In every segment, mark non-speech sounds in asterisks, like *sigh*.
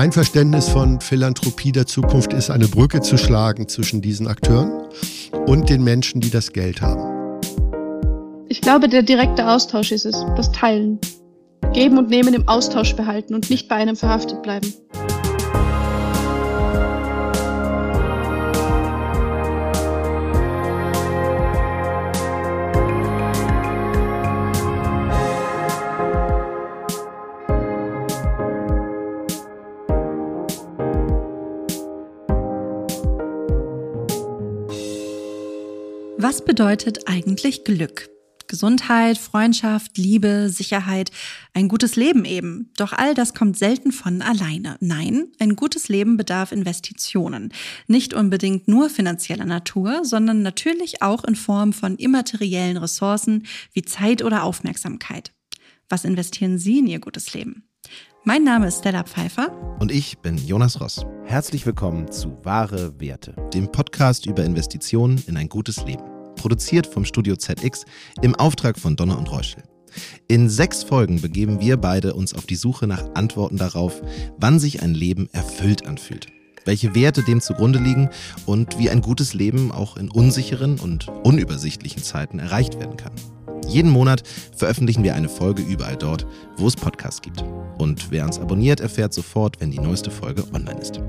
Mein Verständnis von Philanthropie der Zukunft ist, eine Brücke zu schlagen zwischen diesen Akteuren und den Menschen, die das Geld haben. Ich glaube, der direkte Austausch ist es, das Teilen. Geben und Nehmen im Austausch behalten und nicht bei einem verhaftet bleiben. Bedeutet eigentlich Glück? Gesundheit, Freundschaft, Liebe, Sicherheit, ein gutes Leben eben. Doch all das kommt selten von alleine. Nein, ein gutes Leben bedarf Investitionen. Nicht unbedingt nur finanzieller Natur, sondern natürlich auch in Form von immateriellen Ressourcen wie Zeit oder Aufmerksamkeit. Was investieren Sie in Ihr gutes Leben? Mein Name ist Stella Pfeiffer. Und ich bin Jonas Ross. Herzlich willkommen zu Wahre Werte, dem Podcast über Investitionen in ein gutes Leben produziert vom Studio ZX im Auftrag von Donner und Reuschel. In sechs Folgen begeben wir beide uns auf die Suche nach Antworten darauf, wann sich ein Leben erfüllt anfühlt, welche Werte dem zugrunde liegen und wie ein gutes Leben auch in unsicheren und unübersichtlichen Zeiten erreicht werden kann. Jeden Monat veröffentlichen wir eine Folge überall dort, wo es Podcasts gibt. Und wer uns abonniert, erfährt sofort, wenn die neueste Folge online ist.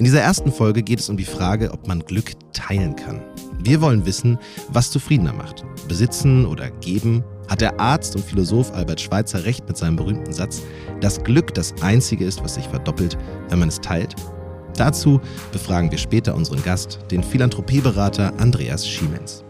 In dieser ersten Folge geht es um die Frage, ob man Glück teilen kann. Wir wollen wissen, was zufriedener macht. Besitzen oder geben? Hat der Arzt und Philosoph Albert Schweitzer recht mit seinem berühmten Satz, dass Glück das Einzige ist, was sich verdoppelt, wenn man es teilt? Dazu befragen wir später unseren Gast, den Philanthropieberater Andreas Schiemens.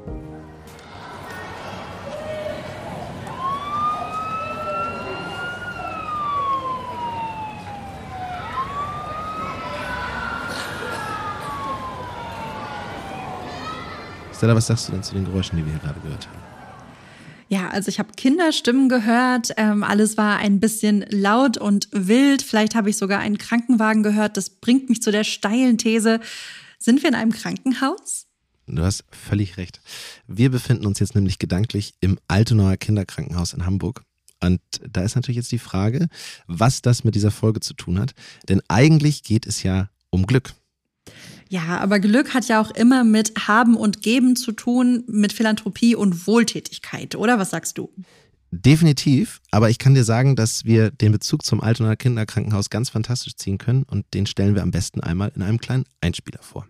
Stella, was sagst du denn zu den Geräuschen, die wir hier gerade gehört haben? Ja, also ich habe Kinderstimmen gehört. Ähm, alles war ein bisschen laut und wild. Vielleicht habe ich sogar einen Krankenwagen gehört. Das bringt mich zu der steilen These. Sind wir in einem Krankenhaus? Du hast völlig recht. Wir befinden uns jetzt nämlich gedanklich im Altonaer Kinderkrankenhaus in Hamburg. Und da ist natürlich jetzt die Frage, was das mit dieser Folge zu tun hat. Denn eigentlich geht es ja um Glück. Ja, aber Glück hat ja auch immer mit Haben und Geben zu tun, mit Philanthropie und Wohltätigkeit, oder? Was sagst du? Definitiv, aber ich kann dir sagen, dass wir den Bezug zum Altonaer Kinderkrankenhaus ganz fantastisch ziehen können und den stellen wir am besten einmal in einem kleinen Einspieler vor.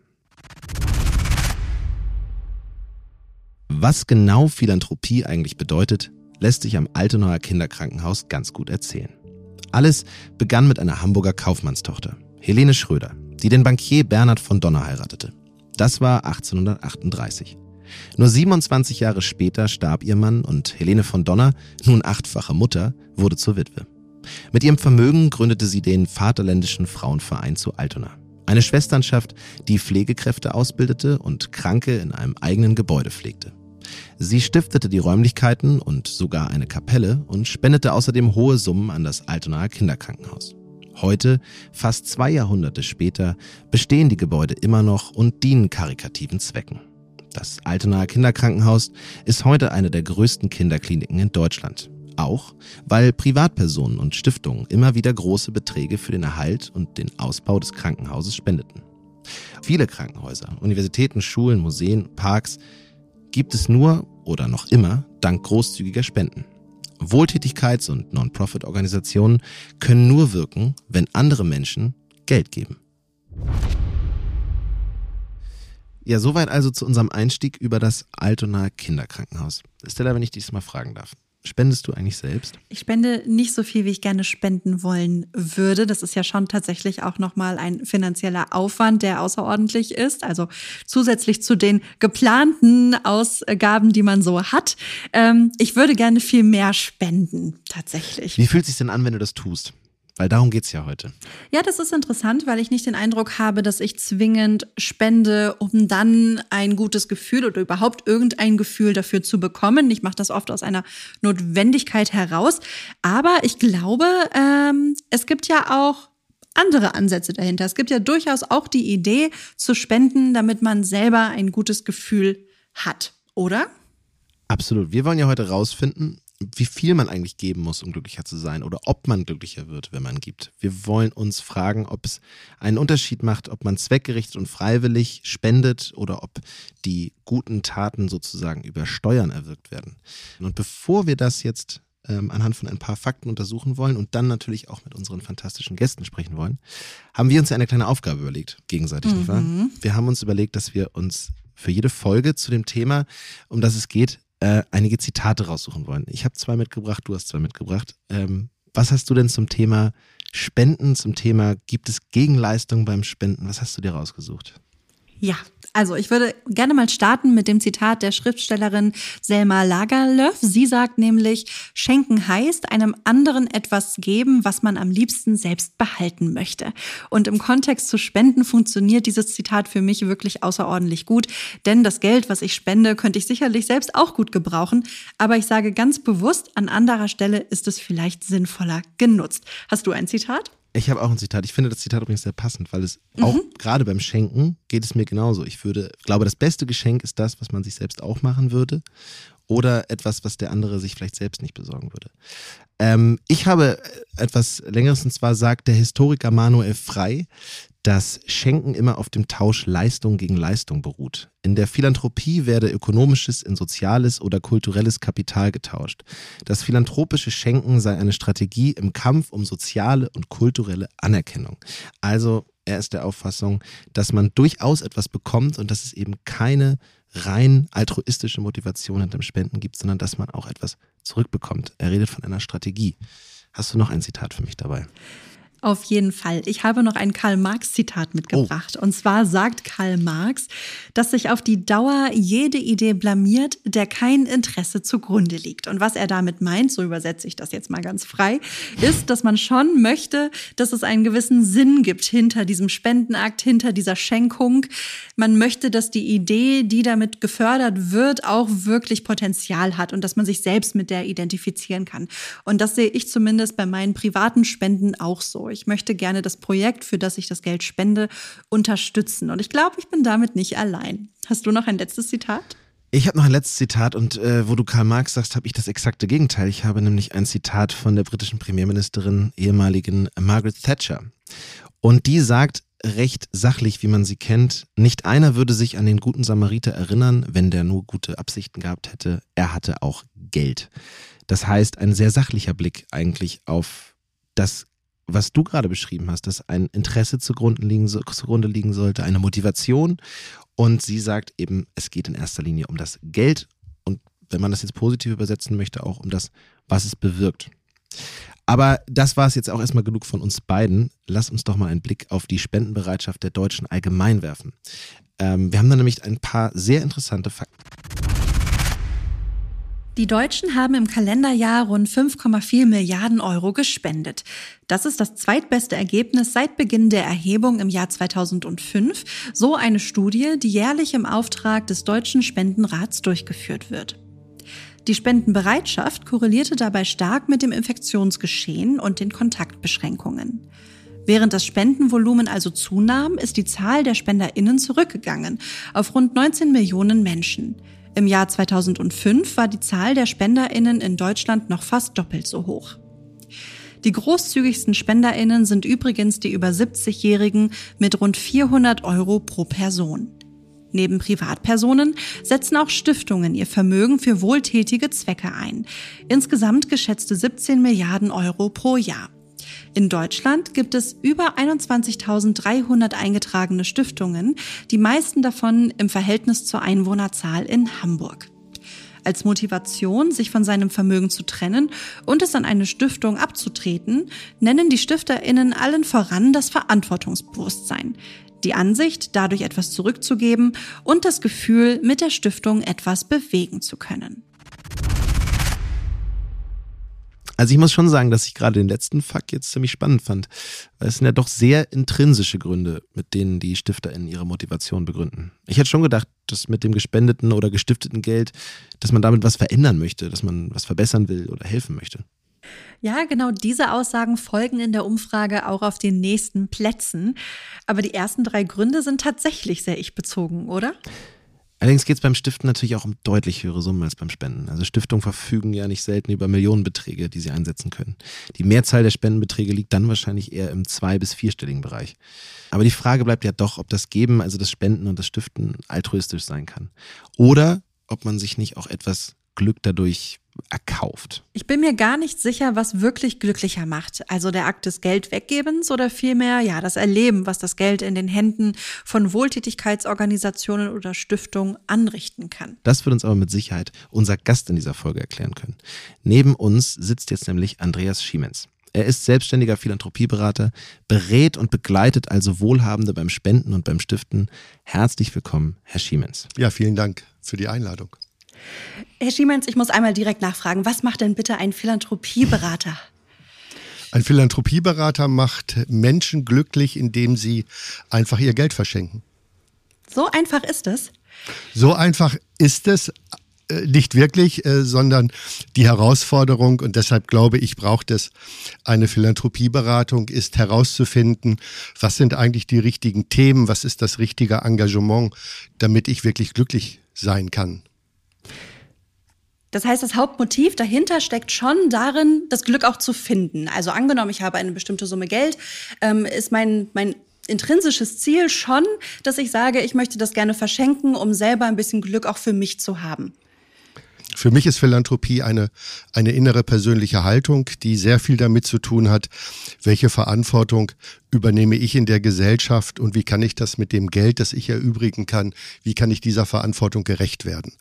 Was genau Philanthropie eigentlich bedeutet, lässt sich am Altonaer Kinderkrankenhaus ganz gut erzählen. Alles begann mit einer Hamburger Kaufmannstochter, Helene Schröder, die den Bankier Bernhard von Donner heiratete. Das war 1838. Nur 27 Jahre später starb ihr Mann und Helene von Donner, nun achtfache Mutter, wurde zur Witwe. Mit ihrem Vermögen gründete sie den Vaterländischen Frauenverein zu Altona. Eine Schwesternschaft, die Pflegekräfte ausbildete und Kranke in einem eigenen Gebäude pflegte. Sie stiftete die Räumlichkeiten und sogar eine Kapelle und spendete außerdem hohe Summen an das Altonaer Kinderkrankenhaus. Heute, fast zwei Jahrhunderte später, bestehen die Gebäude immer noch und dienen karikativen Zwecken. Das Altenaer Kinderkrankenhaus ist heute eine der größten Kinderkliniken in Deutschland. Auch, weil Privatpersonen und Stiftungen immer wieder große Beträge für den Erhalt und den Ausbau des Krankenhauses spendeten. Viele Krankenhäuser, Universitäten, Schulen, Museen, Parks gibt es nur oder noch immer dank großzügiger Spenden. Wohltätigkeits- und Non-Profit-Organisationen können nur wirken, wenn andere Menschen Geld geben. Ja, soweit also zu unserem Einstieg über das Altonaer Kinderkrankenhaus. Stella, wenn ich dich mal fragen darf. Spendest du eigentlich selbst? Ich spende nicht so viel, wie ich gerne spenden wollen würde. Das ist ja schon tatsächlich auch nochmal ein finanzieller Aufwand, der außerordentlich ist. Also zusätzlich zu den geplanten Ausgaben, die man so hat. Ähm, ich würde gerne viel mehr spenden, tatsächlich. Wie fühlt es sich denn an, wenn du das tust? Weil darum geht es ja heute. Ja, das ist interessant, weil ich nicht den Eindruck habe, dass ich zwingend spende, um dann ein gutes Gefühl oder überhaupt irgendein Gefühl dafür zu bekommen. Ich mache das oft aus einer Notwendigkeit heraus. Aber ich glaube, ähm, es gibt ja auch andere Ansätze dahinter. Es gibt ja durchaus auch die Idee zu spenden, damit man selber ein gutes Gefühl hat, oder? Absolut. Wir wollen ja heute rausfinden, wie viel man eigentlich geben muss, um glücklicher zu sein oder ob man glücklicher wird, wenn man gibt. Wir wollen uns fragen, ob es einen Unterschied macht, ob man zweckgerichtet und freiwillig spendet oder ob die guten Taten sozusagen über Steuern erwirkt werden. Und bevor wir das jetzt ähm, anhand von ein paar Fakten untersuchen wollen und dann natürlich auch mit unseren fantastischen Gästen sprechen wollen, haben wir uns eine kleine Aufgabe überlegt, gegenseitig, mhm. nicht wahr? Mhm. Wir haben uns überlegt, dass wir uns für jede Folge zu dem Thema, um das es geht, äh, einige Zitate raussuchen wollen. Ich habe zwei mitgebracht, du hast zwei mitgebracht. Ähm, was hast du denn zum Thema Spenden, zum Thema gibt es Gegenleistungen beim Spenden? Was hast du dir rausgesucht? Ja, also ich würde gerne mal starten mit dem Zitat der Schriftstellerin Selma Lagerlöf. Sie sagt nämlich, schenken heißt einem anderen etwas geben, was man am liebsten selbst behalten möchte. Und im Kontext zu Spenden funktioniert dieses Zitat für mich wirklich außerordentlich gut, denn das Geld, was ich spende, könnte ich sicherlich selbst auch gut gebrauchen. Aber ich sage ganz bewusst, an anderer Stelle ist es vielleicht sinnvoller genutzt. Hast du ein Zitat? Ich habe auch ein Zitat. Ich finde das Zitat übrigens sehr passend, weil es mhm. auch gerade beim Schenken geht es mir genauso. Ich würde, glaube, das beste Geschenk ist das, was man sich selbst auch machen würde oder etwas, was der andere sich vielleicht selbst nicht besorgen würde. Ähm, ich habe etwas Längeres und zwar sagt der Historiker Manuel Frey, dass Schenken immer auf dem Tausch Leistung gegen Leistung beruht. In der Philanthropie werde ökonomisches in soziales oder kulturelles Kapital getauscht. Das philanthropische Schenken sei eine Strategie im Kampf um soziale und kulturelle Anerkennung. Also er ist der Auffassung, dass man durchaus etwas bekommt und dass es eben keine rein altruistische Motivation hinter dem Spenden gibt, sondern dass man auch etwas zurückbekommt. Er redet von einer Strategie. Hast du noch ein Zitat für mich dabei? Auf jeden Fall. Ich habe noch ein Karl-Marx-Zitat mitgebracht. Oh. Und zwar sagt Karl Marx, dass sich auf die Dauer jede Idee blamiert, der kein Interesse zugrunde liegt. Und was er damit meint, so übersetze ich das jetzt mal ganz frei, ist, dass man schon möchte, dass es einen gewissen Sinn gibt hinter diesem Spendenakt, hinter dieser Schenkung. Man möchte, dass die Idee, die damit gefördert wird, auch wirklich Potenzial hat und dass man sich selbst mit der identifizieren kann. Und das sehe ich zumindest bei meinen privaten Spenden auch so. Ich möchte gerne das Projekt, für das ich das Geld spende, unterstützen. Und ich glaube, ich bin damit nicht allein. Hast du noch ein letztes Zitat? Ich habe noch ein letztes Zitat und äh, wo du Karl Marx sagst, habe ich das exakte Gegenteil. Ich habe nämlich ein Zitat von der britischen Premierministerin, ehemaligen Margaret Thatcher. Und die sagt recht sachlich, wie man sie kennt, nicht einer würde sich an den guten Samariter erinnern, wenn der nur gute Absichten gehabt hätte. Er hatte auch Geld. Das heißt, ein sehr sachlicher Blick eigentlich auf das was du gerade beschrieben hast, dass ein Interesse zugrunde liegen, zugrunde liegen sollte, eine Motivation. Und sie sagt eben, es geht in erster Linie um das Geld und wenn man das jetzt positiv übersetzen möchte, auch um das, was es bewirkt. Aber das war es jetzt auch erstmal genug von uns beiden. Lass uns doch mal einen Blick auf die Spendenbereitschaft der Deutschen allgemein werfen. Ähm, wir haben da nämlich ein paar sehr interessante Fakten. Die Deutschen haben im Kalenderjahr rund 5,4 Milliarden Euro gespendet. Das ist das zweitbeste Ergebnis seit Beginn der Erhebung im Jahr 2005, so eine Studie, die jährlich im Auftrag des Deutschen Spendenrats durchgeführt wird. Die Spendenbereitschaft korrelierte dabei stark mit dem Infektionsgeschehen und den Kontaktbeschränkungen. Während das Spendenvolumen also zunahm, ist die Zahl der Spenderinnen zurückgegangen auf rund 19 Millionen Menschen. Im Jahr 2005 war die Zahl der Spenderinnen in Deutschland noch fast doppelt so hoch. Die großzügigsten Spenderinnen sind übrigens die über 70-Jährigen mit rund 400 Euro pro Person. Neben Privatpersonen setzen auch Stiftungen ihr Vermögen für wohltätige Zwecke ein. Insgesamt geschätzte 17 Milliarden Euro pro Jahr. In Deutschland gibt es über 21.300 eingetragene Stiftungen, die meisten davon im Verhältnis zur Einwohnerzahl in Hamburg. Als Motivation, sich von seinem Vermögen zu trennen und es an eine Stiftung abzutreten, nennen die Stifterinnen allen voran das Verantwortungsbewusstsein, die Ansicht, dadurch etwas zurückzugeben und das Gefühl, mit der Stiftung etwas bewegen zu können. Also ich muss schon sagen, dass ich gerade den letzten Fakt jetzt ziemlich spannend fand. Weil es sind ja doch sehr intrinsische Gründe, mit denen die StifterInnen ihre Motivation begründen. Ich hätte schon gedacht, dass mit dem gespendeten oder gestifteten Geld, dass man damit was verändern möchte, dass man was verbessern will oder helfen möchte. Ja, genau diese Aussagen folgen in der Umfrage auch auf den nächsten Plätzen. Aber die ersten drei Gründe sind tatsächlich sehr ich-bezogen, oder? Allerdings geht es beim Stiften natürlich auch um deutlich höhere Summen als beim Spenden. Also Stiftungen verfügen ja nicht selten über Millionenbeträge, die sie einsetzen können. Die Mehrzahl der Spendenbeträge liegt dann wahrscheinlich eher im zwei- bis vierstelligen Bereich. Aber die Frage bleibt ja doch, ob das Geben, also das Spenden und das Stiften altruistisch sein kann. Oder ob man sich nicht auch etwas Glück dadurch erkauft. Ich bin mir gar nicht sicher, was wirklich glücklicher macht. Also der Akt des Geld weggebens oder vielmehr ja das Erleben, was das Geld in den Händen von Wohltätigkeitsorganisationen oder Stiftungen anrichten kann. Das wird uns aber mit Sicherheit unser Gast in dieser Folge erklären können. Neben uns sitzt jetzt nämlich Andreas Schiemens. Er ist selbstständiger Philanthropieberater, berät und begleitet also Wohlhabende beim Spenden und beim Stiften. Herzlich willkommen, Herr Schiemens. Ja, vielen Dank für die Einladung. Herr Schiemens, ich muss einmal direkt nachfragen, was macht denn bitte ein Philanthropieberater? Ein Philanthropieberater macht Menschen glücklich, indem sie einfach ihr Geld verschenken. So einfach ist es. So einfach ist es äh, nicht wirklich, äh, sondern die Herausforderung, und deshalb glaube ich, braucht es eine Philanthropieberatung, ist herauszufinden, was sind eigentlich die richtigen Themen, was ist das richtige Engagement, damit ich wirklich glücklich sein kann. Das heißt, das Hauptmotiv dahinter steckt schon darin, das Glück auch zu finden. Also angenommen, ich habe eine bestimmte Summe Geld, ähm, ist mein, mein intrinsisches Ziel schon, dass ich sage, ich möchte das gerne verschenken, um selber ein bisschen Glück auch für mich zu haben. Für mich ist Philanthropie eine, eine innere persönliche Haltung, die sehr viel damit zu tun hat, welche Verantwortung übernehme ich in der Gesellschaft und wie kann ich das mit dem Geld, das ich erübrigen kann, wie kann ich dieser Verantwortung gerecht werden.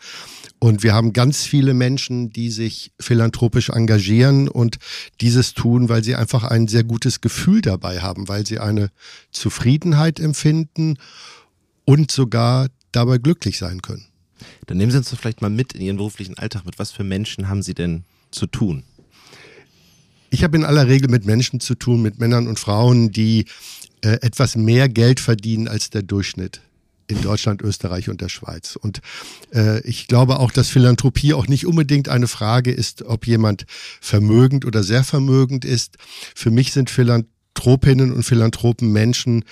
Und wir haben ganz viele Menschen, die sich philanthropisch engagieren und dieses tun, weil sie einfach ein sehr gutes Gefühl dabei haben, weil sie eine Zufriedenheit empfinden und sogar dabei glücklich sein können. Dann nehmen Sie uns doch vielleicht mal mit in Ihren beruflichen Alltag. Mit was für Menschen haben Sie denn zu tun? Ich habe in aller Regel mit Menschen zu tun, mit Männern und Frauen, die äh, etwas mehr Geld verdienen als der Durchschnitt in Deutschland, Österreich und der Schweiz. Und äh, ich glaube auch, dass Philanthropie auch nicht unbedingt eine Frage ist, ob jemand vermögend oder sehr vermögend ist. Für mich sind Philanthropinnen und Philanthropen Menschen,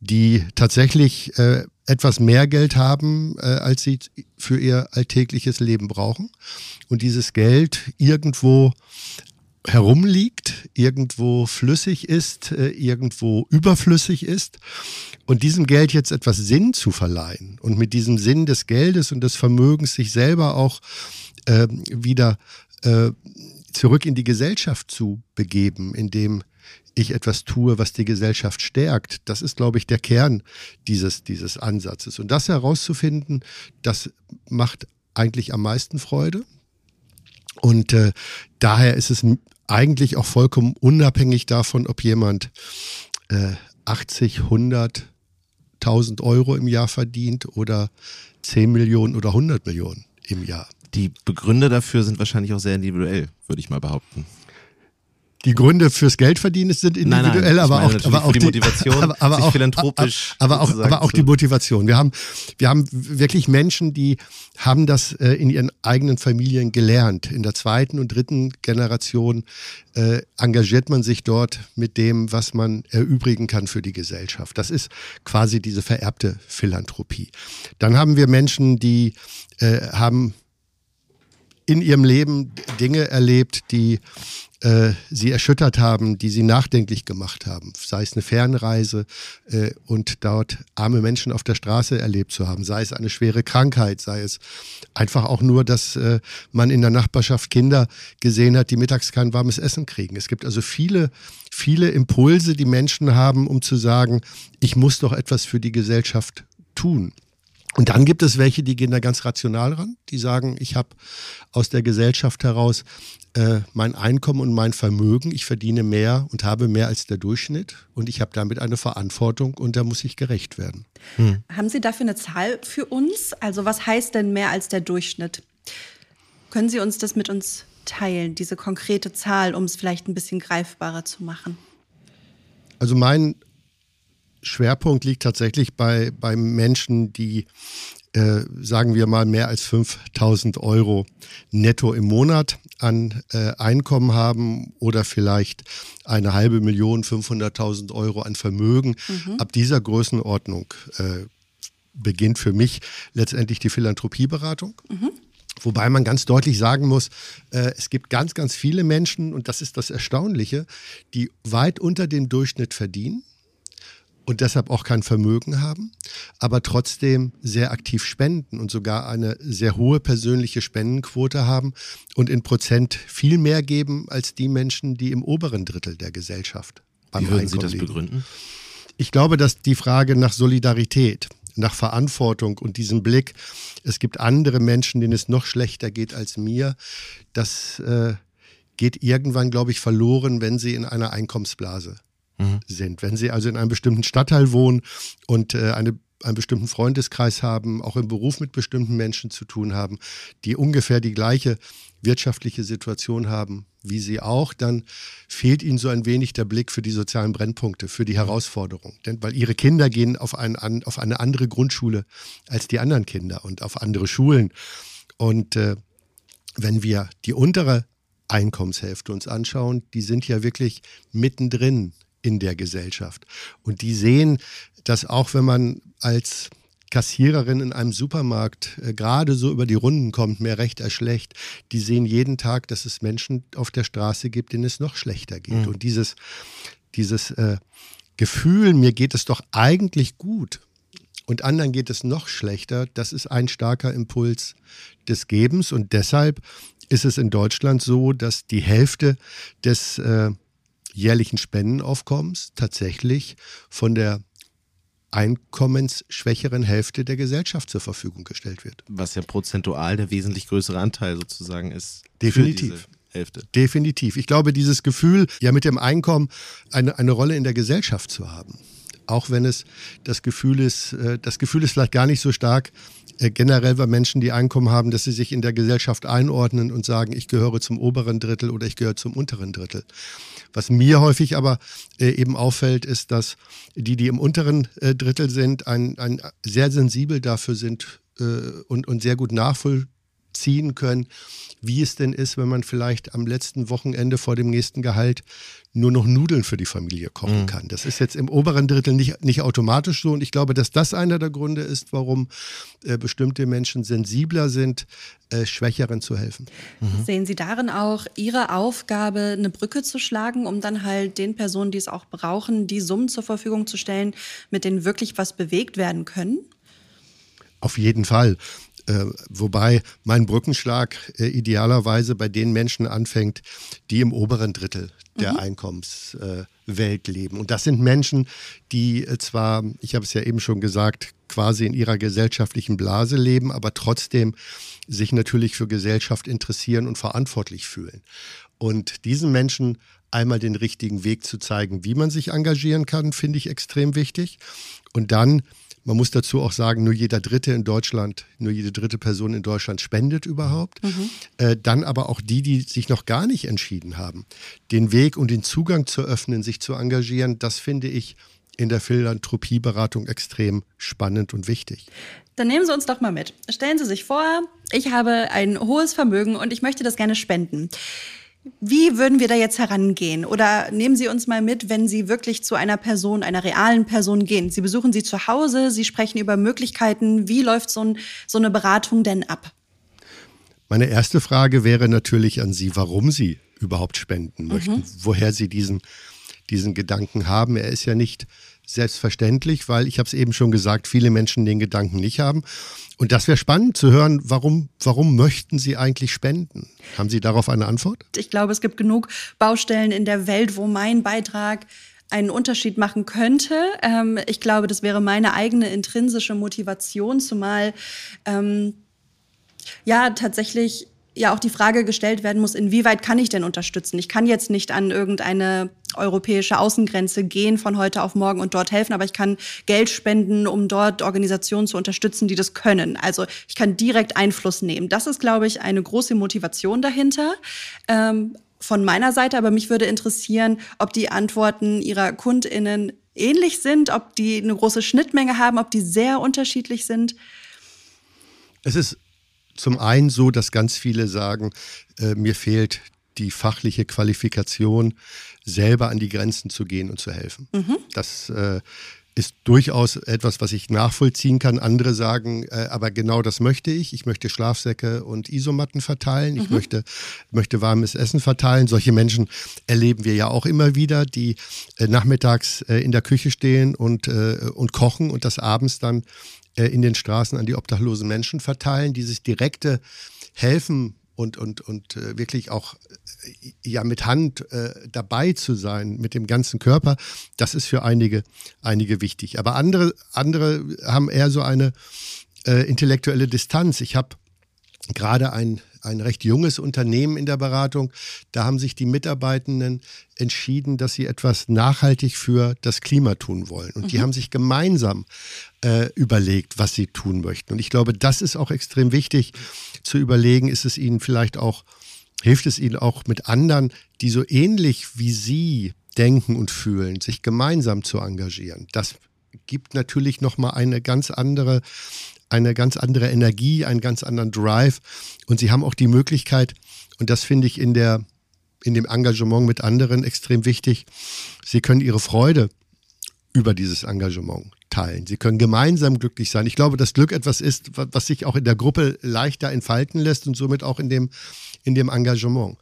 die tatsächlich äh, etwas mehr Geld haben, äh, als sie für ihr alltägliches Leben brauchen. Und dieses Geld irgendwo herumliegt, irgendwo flüssig ist, äh, irgendwo überflüssig ist. Und diesem Geld jetzt etwas Sinn zu verleihen und mit diesem Sinn des Geldes und des Vermögens sich selber auch äh, wieder äh, zurück in die Gesellschaft zu begeben, indem ich etwas tue, was die Gesellschaft stärkt. Das ist, glaube ich, der Kern dieses, dieses Ansatzes. Und das herauszufinden, das macht eigentlich am meisten Freude. Und äh, daher ist es eigentlich auch vollkommen unabhängig davon, ob jemand äh, 80, 100, 1000 Euro im Jahr verdient oder 10 Millionen oder 100 Millionen im Jahr. Die Begründe dafür sind wahrscheinlich auch sehr individuell, würde ich mal behaupten die Gründe fürs Geldverdienen sind individuell, nein, nein, aber auch, aber auch die Motivation, *laughs* aber, aber auch, philanthropisch, aber auch, aber auch die Motivation. Wir haben, wir haben wirklich Menschen, die haben das äh, in ihren eigenen Familien gelernt. In der zweiten und dritten Generation äh, engagiert man sich dort mit dem, was man erübrigen kann für die Gesellschaft. Das ist quasi diese vererbte Philanthropie. Dann haben wir Menschen, die äh, haben in ihrem Leben Dinge erlebt, die äh, sie erschüttert haben, die sie nachdenklich gemacht haben. Sei es eine Fernreise äh, und dort arme Menschen auf der Straße erlebt zu haben, sei es eine schwere Krankheit, sei es einfach auch nur, dass äh, man in der Nachbarschaft Kinder gesehen hat, die mittags kein warmes Essen kriegen. Es gibt also viele, viele Impulse, die Menschen haben, um zu sagen, ich muss doch etwas für die Gesellschaft tun. Und dann gibt es welche, die gehen da ganz rational ran, die sagen, ich habe aus der Gesellschaft heraus äh, mein Einkommen und mein Vermögen, ich verdiene mehr und habe mehr als der Durchschnitt und ich habe damit eine Verantwortung und da muss ich gerecht werden. Hm. Haben Sie dafür eine Zahl für uns? Also was heißt denn mehr als der Durchschnitt? Können Sie uns das mit uns teilen, diese konkrete Zahl, um es vielleicht ein bisschen greifbarer zu machen? Also mein Schwerpunkt liegt tatsächlich bei, bei Menschen, die, äh, sagen wir mal, mehr als 5000 Euro netto im Monat an äh, Einkommen haben oder vielleicht eine halbe Million, 500.000 Euro an Vermögen. Mhm. Ab dieser Größenordnung äh, beginnt für mich letztendlich die Philanthropieberatung. Mhm. Wobei man ganz deutlich sagen muss, äh, es gibt ganz, ganz viele Menschen, und das ist das Erstaunliche, die weit unter dem Durchschnitt verdienen und deshalb auch kein Vermögen haben, aber trotzdem sehr aktiv spenden und sogar eine sehr hohe persönliche Spendenquote haben und in Prozent viel mehr geben als die Menschen, die im oberen Drittel der Gesellschaft beim Wie würden Sie das begründen? Ich glaube, dass die Frage nach Solidarität, nach Verantwortung und diesem Blick, es gibt andere Menschen, denen es noch schlechter geht als mir, das äh, geht irgendwann, glaube ich, verloren, wenn sie in einer Einkommensblase mhm. sind. Wenn sie also in einem bestimmten Stadtteil wohnen und äh, eine einen bestimmten Freundeskreis haben, auch im Beruf mit bestimmten Menschen zu tun haben, die ungefähr die gleiche wirtschaftliche Situation haben wie sie auch, dann fehlt ihnen so ein wenig der Blick für die sozialen Brennpunkte, für die Herausforderung. Denn weil ihre Kinder gehen auf, ein, auf eine andere Grundschule als die anderen Kinder und auf andere Schulen. Und äh, wenn wir die untere Einkommenshälfte uns anschauen, die sind ja wirklich mittendrin in der Gesellschaft. Und die sehen, dass auch wenn man als Kassiererin in einem Supermarkt äh, gerade so über die Runden kommt, mehr recht als schlecht, die sehen jeden Tag, dass es Menschen auf der Straße gibt, denen es noch schlechter geht. Mhm. Und dieses, dieses äh, Gefühl, mir geht es doch eigentlich gut und anderen geht es noch schlechter, das ist ein starker Impuls des Gebens. Und deshalb ist es in Deutschland so, dass die Hälfte des äh, jährlichen Spendenaufkommens tatsächlich von der einkommensschwächeren Hälfte der Gesellschaft zur Verfügung gestellt wird. Was ja prozentual der wesentlich größere Anteil sozusagen ist. Definitiv. Hälfte. Definitiv. Ich glaube, dieses Gefühl, ja mit dem Einkommen eine, eine Rolle in der Gesellschaft zu haben, auch wenn es das Gefühl ist, äh, das Gefühl ist vielleicht gar nicht so stark äh, generell bei Menschen, die Einkommen haben, dass sie sich in der Gesellschaft einordnen und sagen, ich gehöre zum oberen Drittel oder ich gehöre zum unteren Drittel. Was mir häufig aber äh, eben auffällt, ist, dass die, die im unteren äh, Drittel sind, ein, ein sehr sensibel dafür sind äh, und, und sehr gut nachvollziehen können, wie es denn ist, wenn man vielleicht am letzten Wochenende vor dem nächsten Gehalt nur noch Nudeln für die Familie kochen mhm. kann. Das ist jetzt im oberen Drittel nicht, nicht automatisch so. Und ich glaube, dass das einer der Gründe ist, warum äh, bestimmte Menschen sensibler sind, äh, Schwächeren zu helfen. Mhm. Sehen Sie darin auch Ihre Aufgabe, eine Brücke zu schlagen, um dann halt den Personen, die es auch brauchen, die Summen zur Verfügung zu stellen, mit denen wirklich was bewegt werden können? Auf jeden Fall. Äh, wobei mein Brückenschlag äh, idealerweise bei den Menschen anfängt, die im oberen Drittel der mhm. Einkommenswelt leben. Und das sind Menschen, die äh, zwar, ich habe es ja eben schon gesagt, quasi in ihrer gesellschaftlichen Blase leben, aber trotzdem sich natürlich für Gesellschaft interessieren und verantwortlich fühlen. Und diesen Menschen einmal den richtigen Weg zu zeigen, wie man sich engagieren kann, finde ich extrem wichtig. Und dann man muss dazu auch sagen, nur jeder Dritte in Deutschland, nur jede dritte Person in Deutschland spendet überhaupt. Mhm. Äh, dann aber auch die, die sich noch gar nicht entschieden haben, den Weg und den Zugang zu öffnen, sich zu engagieren, das finde ich in der Philanthropieberatung extrem spannend und wichtig. Dann nehmen Sie uns doch mal mit. Stellen Sie sich vor, ich habe ein hohes Vermögen und ich möchte das gerne spenden. Wie würden wir da jetzt herangehen? Oder nehmen Sie uns mal mit, wenn Sie wirklich zu einer Person, einer realen Person gehen. Sie besuchen Sie zu Hause, Sie sprechen über Möglichkeiten. Wie läuft so, ein, so eine Beratung denn ab? Meine erste Frage wäre natürlich an Sie, warum Sie überhaupt spenden möchten, mhm. woher Sie diesen, diesen Gedanken haben. Er ist ja nicht selbstverständlich, weil ich habe es eben schon gesagt, viele Menschen den Gedanken nicht haben. Und das wäre spannend zu hören, warum, warum möchten Sie eigentlich spenden? Haben Sie darauf eine Antwort? Ich glaube, es gibt genug Baustellen in der Welt, wo mein Beitrag einen Unterschied machen könnte. Ähm, ich glaube, das wäre meine eigene intrinsische Motivation, zumal ähm, ja tatsächlich ja auch die Frage gestellt werden muss, inwieweit kann ich denn unterstützen? Ich kann jetzt nicht an irgendeine europäische Außengrenze gehen von heute auf morgen und dort helfen, aber ich kann Geld spenden, um dort Organisationen zu unterstützen, die das können. Also ich kann direkt Einfluss nehmen. Das ist, glaube ich, eine große Motivation dahinter. Ähm, von meiner Seite, aber mich würde interessieren, ob die Antworten Ihrer KundInnen ähnlich sind, ob die eine große Schnittmenge haben, ob die sehr unterschiedlich sind. Es ist zum einen so, dass ganz viele sagen, äh, mir fehlt die fachliche Qualifikation, selber an die Grenzen zu gehen und zu helfen. Mhm. Das äh, ist durchaus etwas, was ich nachvollziehen kann. Andere sagen, äh, aber genau das möchte ich. Ich möchte Schlafsäcke und Isomatten verteilen. Ich mhm. möchte, möchte warmes Essen verteilen. Solche Menschen erleben wir ja auch immer wieder, die äh, nachmittags äh, in der Küche stehen und, äh, und kochen und das abends dann in den Straßen an die obdachlosen Menschen verteilen. Dieses direkte Helfen und, und, und äh, wirklich auch äh, ja mit Hand äh, dabei zu sein, mit dem ganzen Körper, das ist für einige, einige wichtig. Aber andere, andere haben eher so eine äh, intellektuelle Distanz. Ich habe gerade ein, ein recht junges Unternehmen in der Beratung. Da haben sich die Mitarbeitenden entschieden, dass sie etwas nachhaltig für das Klima tun wollen. Und mhm. die haben sich gemeinsam äh, überlegt, was sie tun möchten. Und ich glaube, das ist auch extrem wichtig zu überlegen, ist es ihnen vielleicht auch, hilft es ihnen auch mit anderen, die so ähnlich wie sie denken und fühlen, sich gemeinsam zu engagieren. Das gibt natürlich nochmal eine ganz andere eine ganz andere Energie, einen ganz anderen Drive. Und sie haben auch die Möglichkeit, und das finde ich in der, in dem Engagement mit anderen extrem wichtig, sie können ihre Freude über dieses Engagement teilen. Sie können gemeinsam glücklich sein. Ich glaube, dass Glück etwas ist, was sich auch in der Gruppe leichter entfalten lässt und somit auch in dem, in dem Engagement.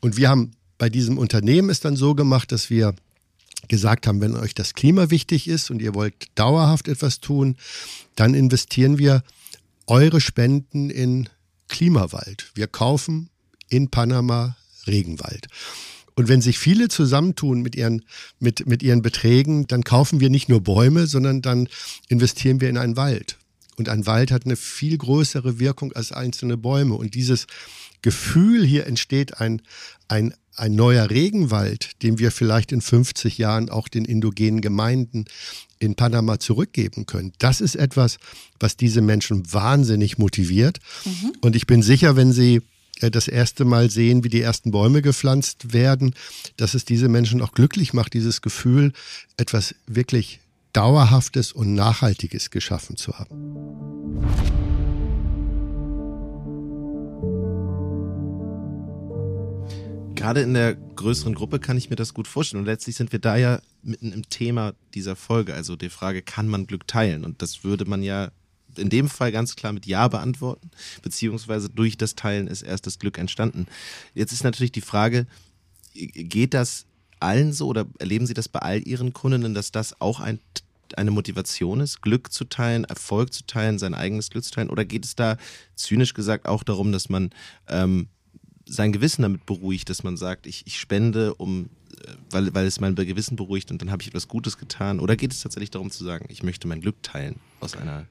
Und wir haben bei diesem Unternehmen es dann so gemacht, dass wir gesagt haben, wenn euch das Klima wichtig ist und ihr wollt dauerhaft etwas tun, dann investieren wir eure Spenden in Klimawald. Wir kaufen in Panama Regenwald. Und wenn sich viele zusammentun mit ihren, mit, mit ihren Beträgen, dann kaufen wir nicht nur Bäume, sondern dann investieren wir in einen Wald. Und ein Wald hat eine viel größere Wirkung als einzelne Bäume. Und dieses Gefühl, hier entsteht ein, ein, ein neuer Regenwald, den wir vielleicht in 50 Jahren auch den indogenen Gemeinden in Panama zurückgeben können. Das ist etwas, was diese Menschen wahnsinnig motiviert. Mhm. Und ich bin sicher, wenn sie äh, das erste Mal sehen, wie die ersten Bäume gepflanzt werden, dass es diese Menschen auch glücklich macht, dieses Gefühl, etwas wirklich Dauerhaftes und Nachhaltiges geschaffen zu haben. Gerade in der größeren Gruppe kann ich mir das gut vorstellen. Und letztlich sind wir da ja mitten im Thema dieser Folge, also die Frage, kann man Glück teilen? Und das würde man ja in dem Fall ganz klar mit Ja beantworten, beziehungsweise durch das Teilen ist erst das Glück entstanden. Jetzt ist natürlich die Frage, geht das allen so oder erleben Sie das bei all Ihren Kundinnen, dass das auch ein eine Motivation ist, Glück zu teilen, Erfolg zu teilen, sein eigenes Glück zu teilen? Oder geht es da zynisch gesagt auch darum, dass man ähm, sein Gewissen damit beruhigt, dass man sagt, ich, ich spende, um, äh, weil, weil es mein Gewissen beruhigt und dann habe ich etwas Gutes getan? Oder geht es tatsächlich darum zu sagen, ich möchte mein Glück teilen aus einer.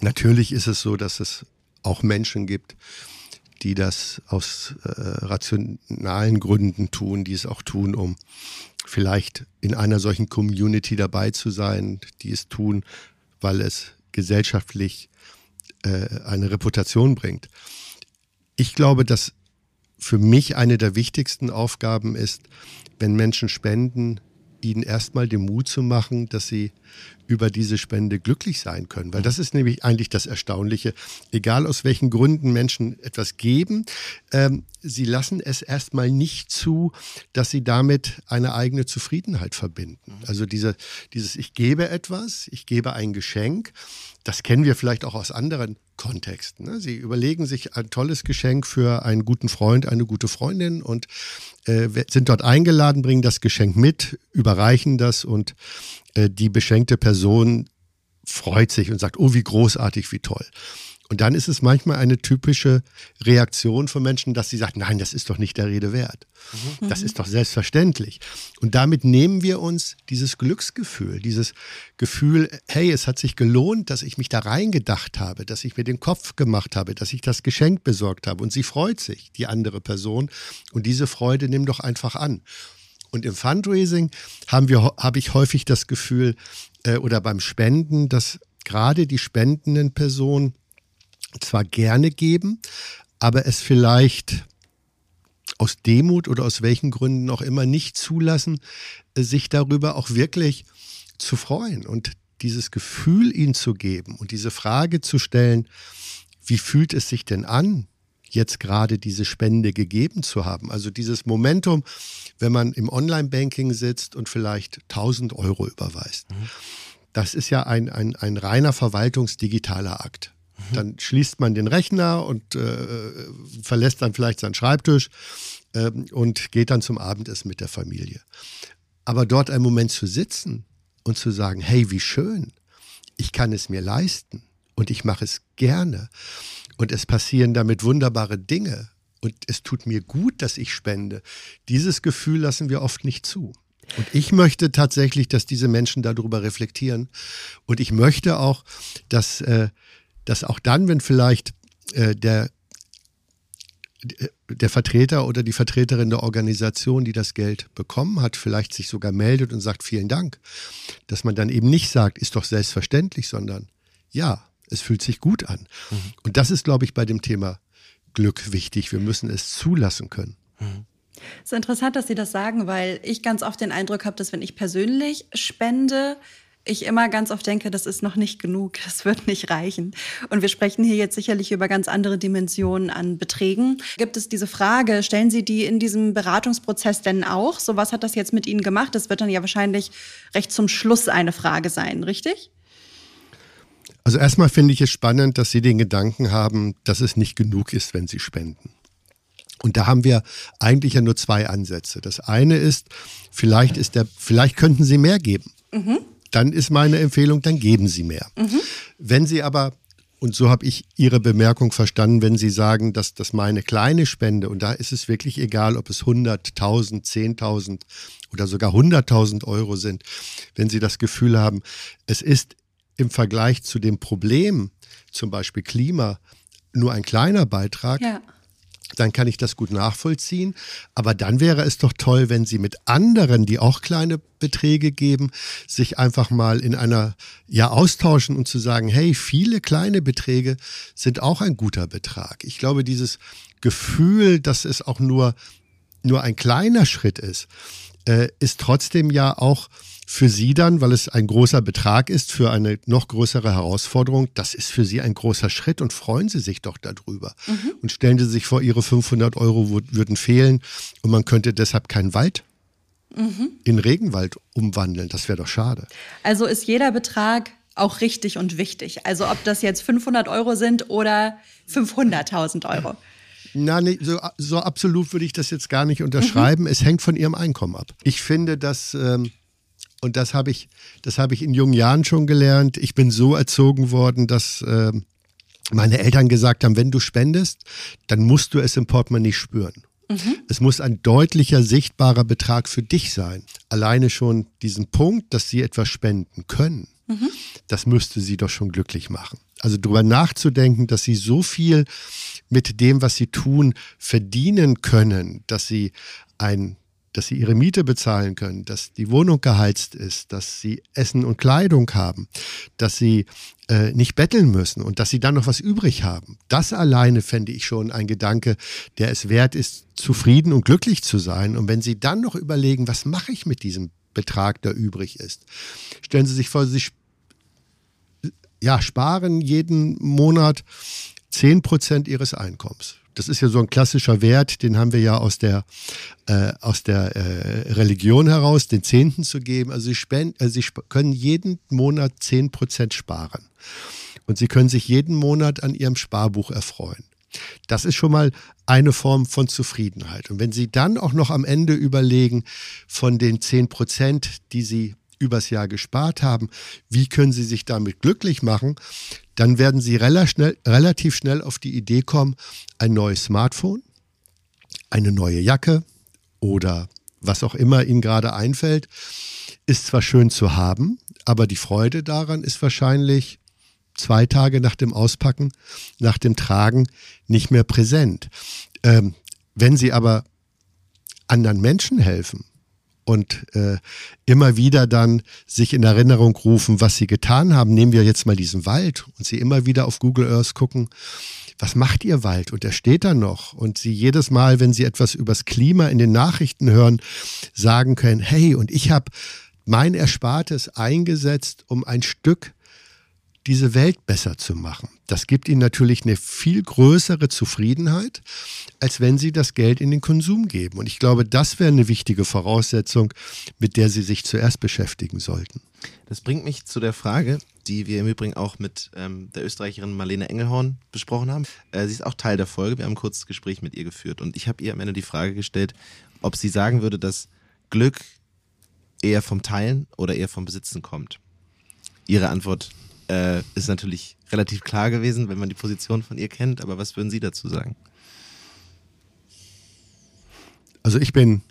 Natürlich ist es so, dass es auch Menschen gibt, die das aus äh, rationalen Gründen tun, die es auch tun, um vielleicht in einer solchen Community dabei zu sein, die es tun, weil es gesellschaftlich äh, eine Reputation bringt. Ich glaube, dass für mich eine der wichtigsten Aufgaben ist, wenn Menschen spenden, ihnen erstmal den Mut zu machen, dass sie über diese Spende glücklich sein können. Weil das ist nämlich eigentlich das Erstaunliche. Egal aus welchen Gründen Menschen etwas geben, ähm, sie lassen es erstmal nicht zu, dass sie damit eine eigene Zufriedenheit verbinden. Also diese, dieses Ich gebe etwas, ich gebe ein Geschenk, das kennen wir vielleicht auch aus anderen Kontexten. Ne? Sie überlegen sich ein tolles Geschenk für einen guten Freund, eine gute Freundin und äh, sind dort eingeladen, bringen das Geschenk mit, überreichen das und äh, die beschenkte Person freut sich und sagt, oh, wie großartig, wie toll. Und dann ist es manchmal eine typische Reaktion von Menschen, dass sie sagen, nein, das ist doch nicht der Rede wert. Mhm. Das ist doch selbstverständlich. Und damit nehmen wir uns dieses Glücksgefühl, dieses Gefühl, hey, es hat sich gelohnt, dass ich mich da reingedacht habe, dass ich mir den Kopf gemacht habe, dass ich das Geschenk besorgt habe. Und sie freut sich, die andere Person. Und diese Freude nimm doch einfach an. Und im Fundraising haben wir, habe ich häufig das Gefühl, äh, oder beim Spenden, dass gerade die spendenden Personen zwar gerne geben, aber es vielleicht aus Demut oder aus welchen Gründen auch immer nicht zulassen, äh, sich darüber auch wirklich zu freuen und dieses Gefühl ihnen zu geben und diese Frage zu stellen, wie fühlt es sich denn an, jetzt gerade diese Spende gegeben zu haben. Also dieses Momentum, wenn man im Online-Banking sitzt und vielleicht 1000 Euro überweist. Mhm. das ist ja ein, ein, ein reiner verwaltungsdigitaler Akt. Mhm. Dann schließt man den Rechner und äh, verlässt dann vielleicht seinen Schreibtisch äh, und geht dann zum Abendessen mit der Familie. Aber dort einen Moment zu sitzen und zu sagen, hey, wie schön, ich kann es mir leisten und ich mache es gerne und es passieren damit wunderbare Dinge und es tut mir gut, dass ich spende. Dieses Gefühl lassen wir oft nicht zu. Und ich möchte tatsächlich, dass diese Menschen darüber reflektieren. Und ich möchte auch, dass, äh, dass auch dann, wenn vielleicht äh, der, der Vertreter oder die Vertreterin der Organisation, die das Geld bekommen hat, vielleicht sich sogar meldet und sagt vielen Dank, dass man dann eben nicht sagt, ist doch selbstverständlich, sondern ja, es fühlt sich gut an. Mhm. Und das ist, glaube ich, bei dem Thema Glück wichtig. Wir müssen es zulassen können. Mhm. Es ist interessant, dass Sie das sagen, weil ich ganz oft den Eindruck habe, dass wenn ich persönlich spende, ich immer ganz oft denke, das ist noch nicht genug, *laughs* das wird nicht reichen. Und wir sprechen hier jetzt sicherlich über ganz andere Dimensionen an Beträgen. Gibt es diese Frage, stellen Sie die in diesem Beratungsprozess denn auch? So was hat das jetzt mit Ihnen gemacht? Das wird dann ja wahrscheinlich recht zum Schluss eine Frage sein, richtig? Also erstmal finde ich es spannend, dass Sie den Gedanken haben, dass es nicht genug ist, wenn Sie spenden. Und da haben wir eigentlich ja nur zwei Ansätze. Das eine ist, vielleicht ist der, vielleicht könnten Sie mehr geben. Mhm. Dann ist meine Empfehlung, dann geben Sie mehr. Mhm. Wenn Sie aber und so habe ich Ihre Bemerkung verstanden, wenn Sie sagen, dass das meine kleine Spende, und da ist es wirklich egal, ob es 100.000, 10.000 oder sogar 100.000 Euro sind, wenn Sie das Gefühl haben, es ist im Vergleich zu dem Problem, zum Beispiel Klima, nur ein kleiner Beitrag, ja. Dann kann ich das gut nachvollziehen. Aber dann wäre es doch toll, wenn Sie mit anderen, die auch kleine Beträge geben, sich einfach mal in einer, ja, austauschen und zu sagen, hey, viele kleine Beträge sind auch ein guter Betrag. Ich glaube, dieses Gefühl, dass es auch nur, nur ein kleiner Schritt ist, äh, ist trotzdem ja auch für Sie dann, weil es ein großer Betrag ist, für eine noch größere Herausforderung, das ist für Sie ein großer Schritt und freuen Sie sich doch darüber. Mhm. Und stellen Sie sich vor, Ihre 500 Euro würden fehlen und man könnte deshalb keinen Wald mhm. in Regenwald umwandeln. Das wäre doch schade. Also ist jeder Betrag auch richtig und wichtig. Also ob das jetzt 500 Euro sind oder 500.000 Euro. Na, nee, so, so, absolut würde ich das jetzt gar nicht unterschreiben. Mhm. Es hängt von Ihrem Einkommen ab. Ich finde, dass ähm, und das habe ich, das habe ich in jungen Jahren schon gelernt. Ich bin so erzogen worden, dass äh, meine Eltern gesagt haben, wenn du spendest, dann musst du es im Portemonnaie spüren. Mhm. Es muss ein deutlicher, sichtbarer Betrag für dich sein. Alleine schon diesen Punkt, dass sie etwas spenden können, mhm. das müsste sie doch schon glücklich machen. Also darüber nachzudenken, dass sie so viel mit dem, was sie tun, verdienen können, dass sie ein dass sie ihre Miete bezahlen können, dass die Wohnung geheizt ist, dass sie Essen und Kleidung haben, dass sie äh, nicht betteln müssen und dass sie dann noch was übrig haben. Das alleine fände ich schon ein Gedanke, der es wert ist, zufrieden und glücklich zu sein. Und wenn Sie dann noch überlegen, was mache ich mit diesem Betrag, der übrig ist, stellen Sie sich vor, Sie ja, sparen jeden Monat 10 Prozent Ihres Einkommens das ist ja so ein klassischer Wert, den haben wir ja aus der, äh, aus der äh, Religion heraus, den Zehnten zu geben. Also sie, spenden, also sie können jeden Monat zehn Prozent sparen. Und sie können sich jeden Monat an ihrem Sparbuch erfreuen. Das ist schon mal eine Form von Zufriedenheit. Und wenn Sie dann auch noch am Ende überlegen, von den zehn Prozent, die Sie übers Jahr gespart haben, wie können Sie sich damit glücklich machen, dann werden Sie relativ schnell auf die Idee kommen, ein neues Smartphone, eine neue Jacke oder was auch immer Ihnen gerade einfällt, ist zwar schön zu haben, aber die Freude daran ist wahrscheinlich zwei Tage nach dem Auspacken, nach dem Tragen nicht mehr präsent. Ähm, wenn Sie aber anderen Menschen helfen, und äh, immer wieder dann sich in Erinnerung rufen, was sie getan haben. Nehmen wir jetzt mal diesen Wald und sie immer wieder auf Google Earth gucken, was macht ihr Wald? Und er steht da noch. Und sie jedes Mal, wenn sie etwas übers Klima in den Nachrichten hören, sagen können, hey, und ich habe mein Erspartes eingesetzt, um ein Stück diese Welt besser zu machen. Das gibt ihnen natürlich eine viel größere Zufriedenheit, als wenn sie das Geld in den Konsum geben. Und ich glaube, das wäre eine wichtige Voraussetzung, mit der sie sich zuerst beschäftigen sollten. Das bringt mich zu der Frage, die wir im Übrigen auch mit ähm, der Österreicherin Marlene Engelhorn besprochen haben. Äh, sie ist auch Teil der Folge. Wir haben ein kurzes Gespräch mit ihr geführt und ich habe ihr am Ende die Frage gestellt, ob sie sagen würde, dass Glück eher vom Teilen oder eher vom Besitzen kommt. Ihre Antwort äh, ist natürlich relativ klar gewesen, wenn man die Position von ihr kennt, aber was würden Sie dazu sagen? Also ich bin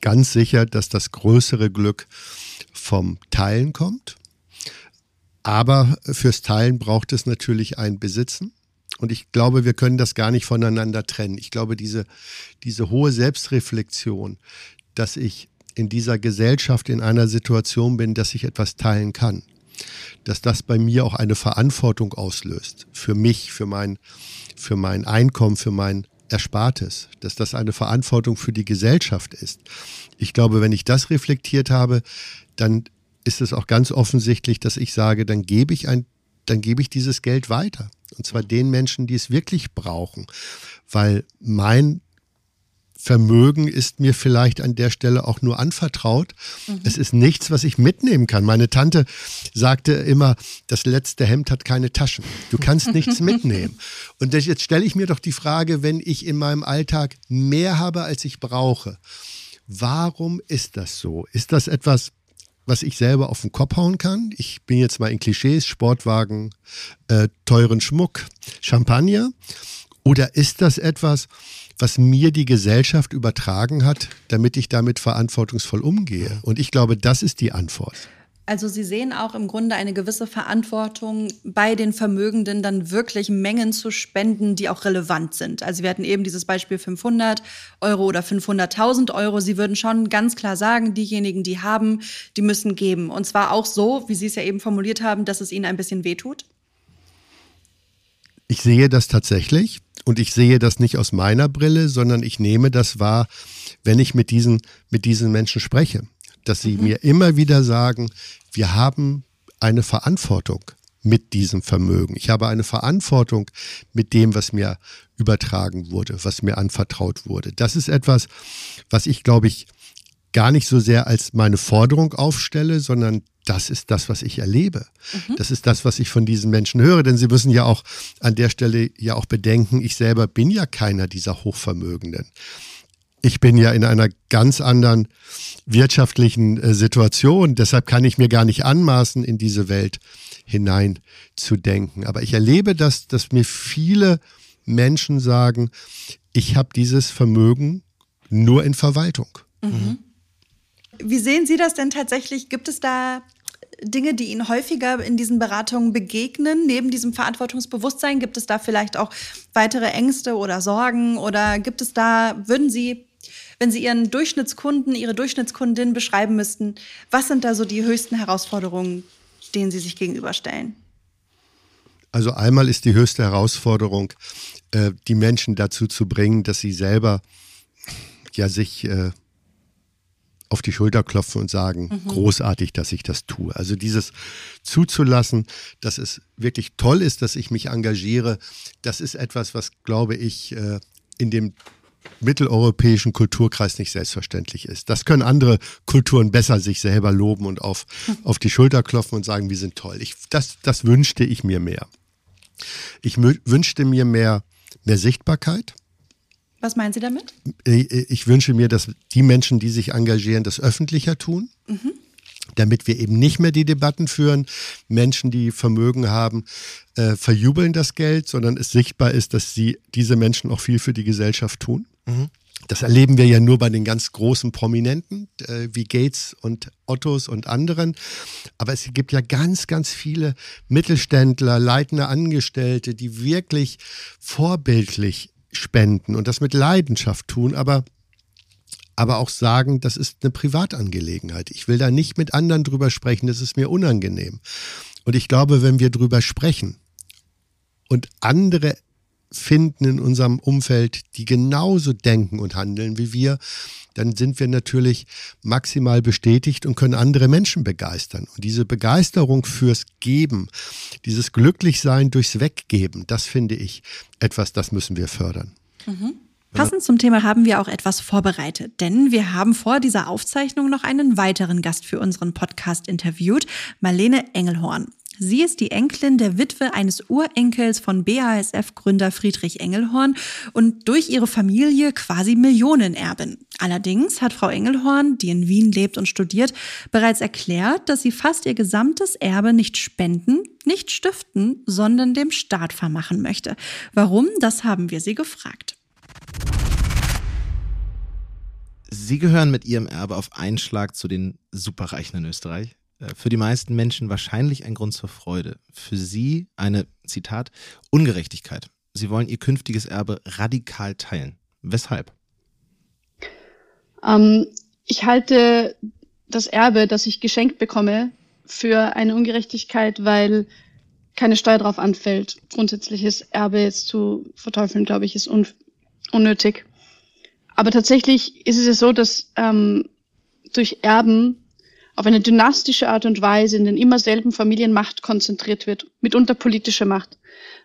ganz sicher, dass das größere Glück vom Teilen kommt. Aber fürs Teilen braucht es natürlich ein Besitzen. Und ich glaube, wir können das gar nicht voneinander trennen. Ich glaube, diese, diese hohe Selbstreflexion, dass ich in dieser Gesellschaft in einer Situation bin, dass ich etwas teilen kann, dass das bei mir auch eine Verantwortung auslöst. Für mich, für mein, für mein Einkommen, für mein Erspartes, dass das eine Verantwortung für die Gesellschaft ist. Ich glaube, wenn ich das reflektiert habe, dann ist es auch ganz offensichtlich, dass ich sage, dann gebe ich ein, dann gebe ich dieses Geld weiter. Und zwar den Menschen, die es wirklich brauchen. Weil mein Vermögen ist mir vielleicht an der Stelle auch nur anvertraut. Mhm. Es ist nichts, was ich mitnehmen kann. Meine Tante sagte immer, das letzte Hemd hat keine Taschen. Du kannst nichts *laughs* mitnehmen. Und jetzt stelle ich mir doch die Frage, wenn ich in meinem Alltag mehr habe, als ich brauche, warum ist das so? Ist das etwas, was ich selber auf den Kopf hauen kann? Ich bin jetzt mal in Klischees, Sportwagen, äh, teuren Schmuck, Champagner. Oder ist das etwas, was mir die Gesellschaft übertragen hat, damit ich damit verantwortungsvoll umgehe? Und ich glaube, das ist die Antwort. Also Sie sehen auch im Grunde eine gewisse Verantwortung bei den Vermögenden, dann wirklich Mengen zu spenden, die auch relevant sind. Also wir hatten eben dieses Beispiel 500 Euro oder 500.000 Euro. Sie würden schon ganz klar sagen, diejenigen, die haben, die müssen geben. Und zwar auch so, wie Sie es ja eben formuliert haben, dass es ihnen ein bisschen wehtut. Ich sehe das tatsächlich und ich sehe das nicht aus meiner Brille, sondern ich nehme das wahr, wenn ich mit diesen, mit diesen Menschen spreche. Dass sie mhm. mir immer wieder sagen, wir haben eine Verantwortung mit diesem Vermögen. Ich habe eine Verantwortung mit dem, was mir übertragen wurde, was mir anvertraut wurde. Das ist etwas, was ich, glaube ich, gar nicht so sehr als meine Forderung aufstelle, sondern das ist das, was ich erlebe. Mhm. Das ist das, was ich von diesen Menschen höre. Denn sie müssen ja auch an der Stelle ja auch bedenken, ich selber bin ja keiner dieser Hochvermögenden. Ich bin ja in einer ganz anderen wirtschaftlichen äh, Situation. Deshalb kann ich mir gar nicht anmaßen, in diese Welt hineinzudenken. Aber ich erlebe das, dass mir viele Menschen sagen, ich habe dieses Vermögen nur in Verwaltung. Mhm. Wie sehen Sie das denn tatsächlich? Gibt es da Dinge, die Ihnen häufiger in diesen Beratungen begegnen, neben diesem Verantwortungsbewusstsein? Gibt es da vielleicht auch weitere Ängste oder Sorgen? Oder gibt es da, würden Sie, wenn Sie Ihren Durchschnittskunden, Ihre Durchschnittskundin beschreiben müssten, was sind da so die höchsten Herausforderungen, denen Sie sich gegenüberstellen? Also einmal ist die höchste Herausforderung, äh, die Menschen dazu zu bringen, dass sie selber ja sich äh, auf die Schulter klopfen und sagen, mhm. großartig, dass ich das tue. Also dieses zuzulassen, dass es wirklich toll ist, dass ich mich engagiere, das ist etwas, was, glaube ich, äh, in dem mitteleuropäischen Kulturkreis nicht selbstverständlich ist. Das können andere Kulturen besser sich selber loben und auf, *laughs* auf die Schulter klopfen und sagen, wir sind toll. Ich, das, das wünschte ich mir mehr. Ich wünschte mir mehr, mehr Sichtbarkeit. Was meinen Sie damit? Ich wünsche mir, dass die Menschen, die sich engagieren, das öffentlicher tun. Mhm. Damit wir eben nicht mehr die Debatten führen, Menschen, die Vermögen haben, äh, verjubeln das Geld, sondern es sichtbar ist, dass sie, diese Menschen auch viel für die Gesellschaft tun. Mhm. Das erleben wir ja nur bei den ganz großen Prominenten äh, wie Gates und Ottos und anderen. Aber es gibt ja ganz, ganz viele Mittelständler, leitende Angestellte, die wirklich vorbildlich spenden und das mit Leidenschaft tun, aber, aber auch sagen, das ist eine Privatangelegenheit. Ich will da nicht mit anderen drüber sprechen, das ist mir unangenehm. Und ich glaube, wenn wir drüber sprechen und andere finden in unserem Umfeld, die genauso denken und handeln wie wir, dann sind wir natürlich maximal bestätigt und können andere Menschen begeistern. Und diese Begeisterung fürs Geben, dieses Glücklichsein durchs Weggeben, das finde ich etwas, das müssen wir fördern. Mhm. Passend zum Thema haben wir auch etwas vorbereitet, denn wir haben vor dieser Aufzeichnung noch einen weiteren Gast für unseren Podcast interviewt, Marlene Engelhorn. Sie ist die Enkelin der Witwe eines Urenkels von BASF-Gründer Friedrich Engelhorn und durch ihre Familie quasi Millionenerbin. Allerdings hat Frau Engelhorn, die in Wien lebt und studiert, bereits erklärt, dass sie fast ihr gesamtes Erbe nicht spenden, nicht stiften, sondern dem Staat vermachen möchte. Warum? Das haben wir sie gefragt. Sie gehören mit Ihrem Erbe auf einen Schlag zu den Superreichen in Österreich. Äh, für die meisten Menschen wahrscheinlich ein Grund zur Freude. Für sie eine, Zitat, Ungerechtigkeit. Sie wollen ihr künftiges Erbe radikal teilen. Weshalb? Ähm, ich halte das Erbe, das ich geschenkt bekomme, für eine Ungerechtigkeit, weil keine Steuer drauf anfällt. Grundsätzliches Erbe jetzt zu verteufeln, glaube ich, ist un unnötig. Aber tatsächlich ist es ja so, dass ähm, durch Erben auf eine dynastische Art und Weise in den immer selben Familien Macht konzentriert wird, mitunter politische Macht.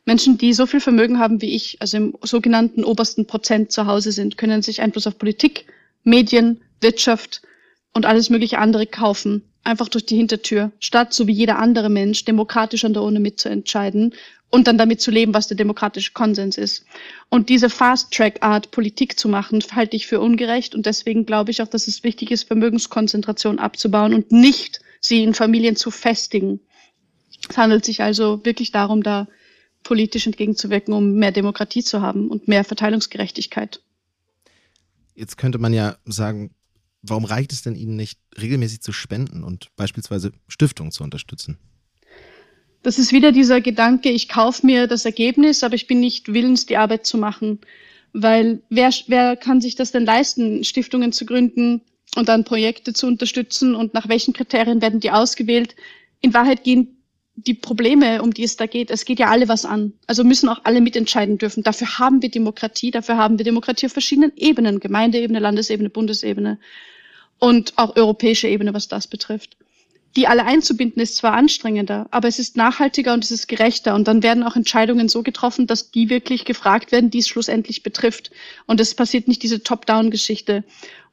Menschen, die so viel Vermögen haben wie ich, also im sogenannten obersten Prozent zu Hause sind, können sich Einfluss auf Politik, Medien, Wirtschaft und alles mögliche andere kaufen, einfach durch die Hintertür, statt so wie jeder andere Mensch demokratisch an der Urne mitzuentscheiden und dann damit zu leben, was der demokratische Konsens ist. Und diese Fast-Track-Art, Politik zu machen, halte ich für ungerecht. Und deswegen glaube ich auch, dass es wichtig ist, Vermögenskonzentration abzubauen und nicht sie in Familien zu festigen. Es handelt sich also wirklich darum, da politisch entgegenzuwirken, um mehr Demokratie zu haben und mehr Verteilungsgerechtigkeit. Jetzt könnte man ja sagen, warum reicht es denn Ihnen nicht, regelmäßig zu spenden und beispielsweise Stiftungen zu unterstützen? Das ist wieder dieser Gedanke, ich kaufe mir das Ergebnis, aber ich bin nicht willens, die Arbeit zu machen. Weil wer, wer kann sich das denn leisten, Stiftungen zu gründen und dann Projekte zu unterstützen und nach welchen Kriterien werden die ausgewählt? In Wahrheit gehen die Probleme, um die es da geht, es geht ja alle was an. Also müssen auch alle mitentscheiden dürfen. Dafür haben wir Demokratie, dafür haben wir Demokratie auf verschiedenen Ebenen, Gemeindeebene, Landesebene, Bundesebene und auch europäische Ebene, was das betrifft die alle einzubinden, ist zwar anstrengender, aber es ist nachhaltiger und es ist gerechter. Und dann werden auch Entscheidungen so getroffen, dass die wirklich gefragt werden, die es schlussendlich betrifft. Und es passiert nicht diese Top-Down-Geschichte.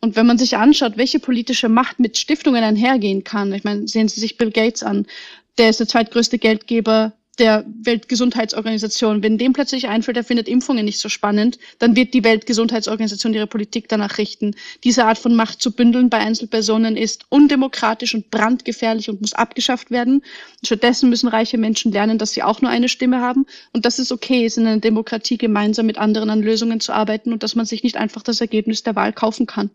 Und wenn man sich anschaut, welche politische Macht mit Stiftungen einhergehen kann, ich meine, sehen Sie sich Bill Gates an, der ist der zweitgrößte Geldgeber der Weltgesundheitsorganisation. Wenn dem plötzlich einfällt, er findet Impfungen nicht so spannend, dann wird die Weltgesundheitsorganisation ihre Politik danach richten. Diese Art von Macht zu bündeln bei Einzelpersonen ist undemokratisch und brandgefährlich und muss abgeschafft werden. Stattdessen müssen reiche Menschen lernen, dass sie auch nur eine Stimme haben und dass es okay ist, in einer Demokratie gemeinsam mit anderen an Lösungen zu arbeiten und dass man sich nicht einfach das Ergebnis der Wahl kaufen kann.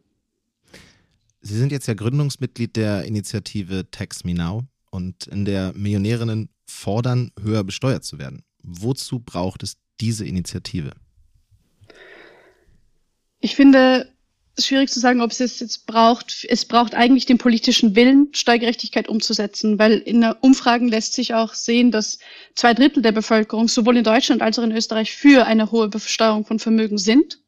Sie sind jetzt ja Gründungsmitglied der Initiative Tax Me Now und in der Millionärinnen fordern, höher besteuert zu werden. Wozu braucht es diese Initiative? Ich finde es schwierig zu sagen, ob es es jetzt braucht. Es braucht eigentlich den politischen Willen, Steuergerechtigkeit umzusetzen, weil in Umfragen lässt sich auch sehen, dass zwei Drittel der Bevölkerung sowohl in Deutschland als auch in Österreich für eine hohe Besteuerung von Vermögen sind.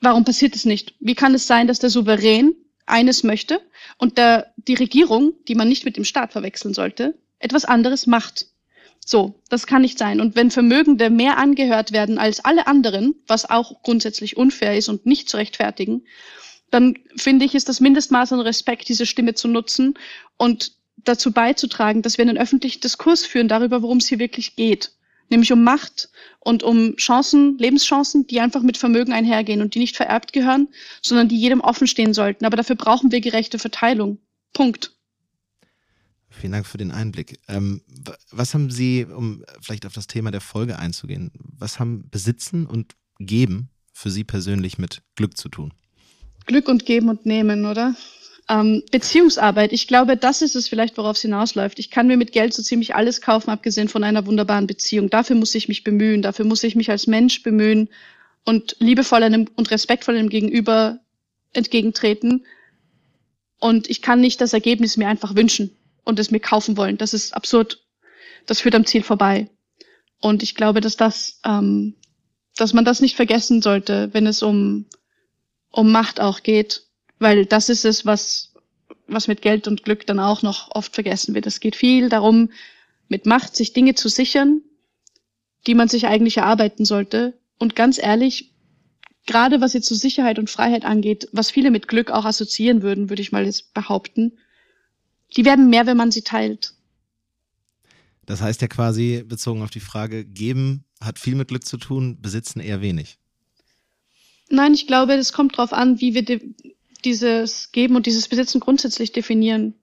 Warum passiert es nicht? Wie kann es sein, dass der Souverän eines möchte und der, die Regierung, die man nicht mit dem Staat verwechseln sollte, etwas anderes macht. So, das kann nicht sein. Und wenn Vermögende mehr angehört werden als alle anderen, was auch grundsätzlich unfair ist und nicht zu rechtfertigen, dann finde ich, ist das Mindestmaß an Respekt, diese Stimme zu nutzen und dazu beizutragen, dass wir einen öffentlichen Diskurs führen darüber, worum es hier wirklich geht. Nämlich um Macht und um Chancen, Lebenschancen, die einfach mit Vermögen einhergehen und die nicht vererbt gehören, sondern die jedem offen stehen sollten. Aber dafür brauchen wir gerechte Verteilung. Punkt. Vielen Dank für den Einblick. Ähm, was haben Sie, um vielleicht auf das Thema der Folge einzugehen, was haben Besitzen und Geben für Sie persönlich mit Glück zu tun? Glück und Geben und Nehmen, oder? Ähm, Beziehungsarbeit, ich glaube, das ist es vielleicht, worauf es hinausläuft. Ich kann mir mit Geld so ziemlich alles kaufen, abgesehen von einer wunderbaren Beziehung. Dafür muss ich mich bemühen, dafür muss ich mich als Mensch bemühen und liebevoll einem und respektvoll einem Gegenüber entgegentreten. Und ich kann nicht das Ergebnis mir einfach wünschen und es mir kaufen wollen. Das ist absurd. Das führt am Ziel vorbei. Und ich glaube, dass das ähm, dass man das nicht vergessen sollte, wenn es um, um Macht auch geht, weil das ist es, was, was mit Geld und Glück dann auch noch oft vergessen wird. Es geht viel darum, mit Macht sich Dinge zu sichern, die man sich eigentlich erarbeiten sollte. Und ganz ehrlich, gerade was jetzt so Sicherheit und Freiheit angeht, was viele mit Glück auch assoziieren würden, würde ich mal jetzt behaupten, die werden mehr, wenn man sie teilt. Das heißt ja quasi, bezogen auf die Frage, geben hat viel mit Glück zu tun, besitzen eher wenig. Nein, ich glaube, es kommt darauf an, wie wir dieses Geben und dieses Besitzen grundsätzlich definieren.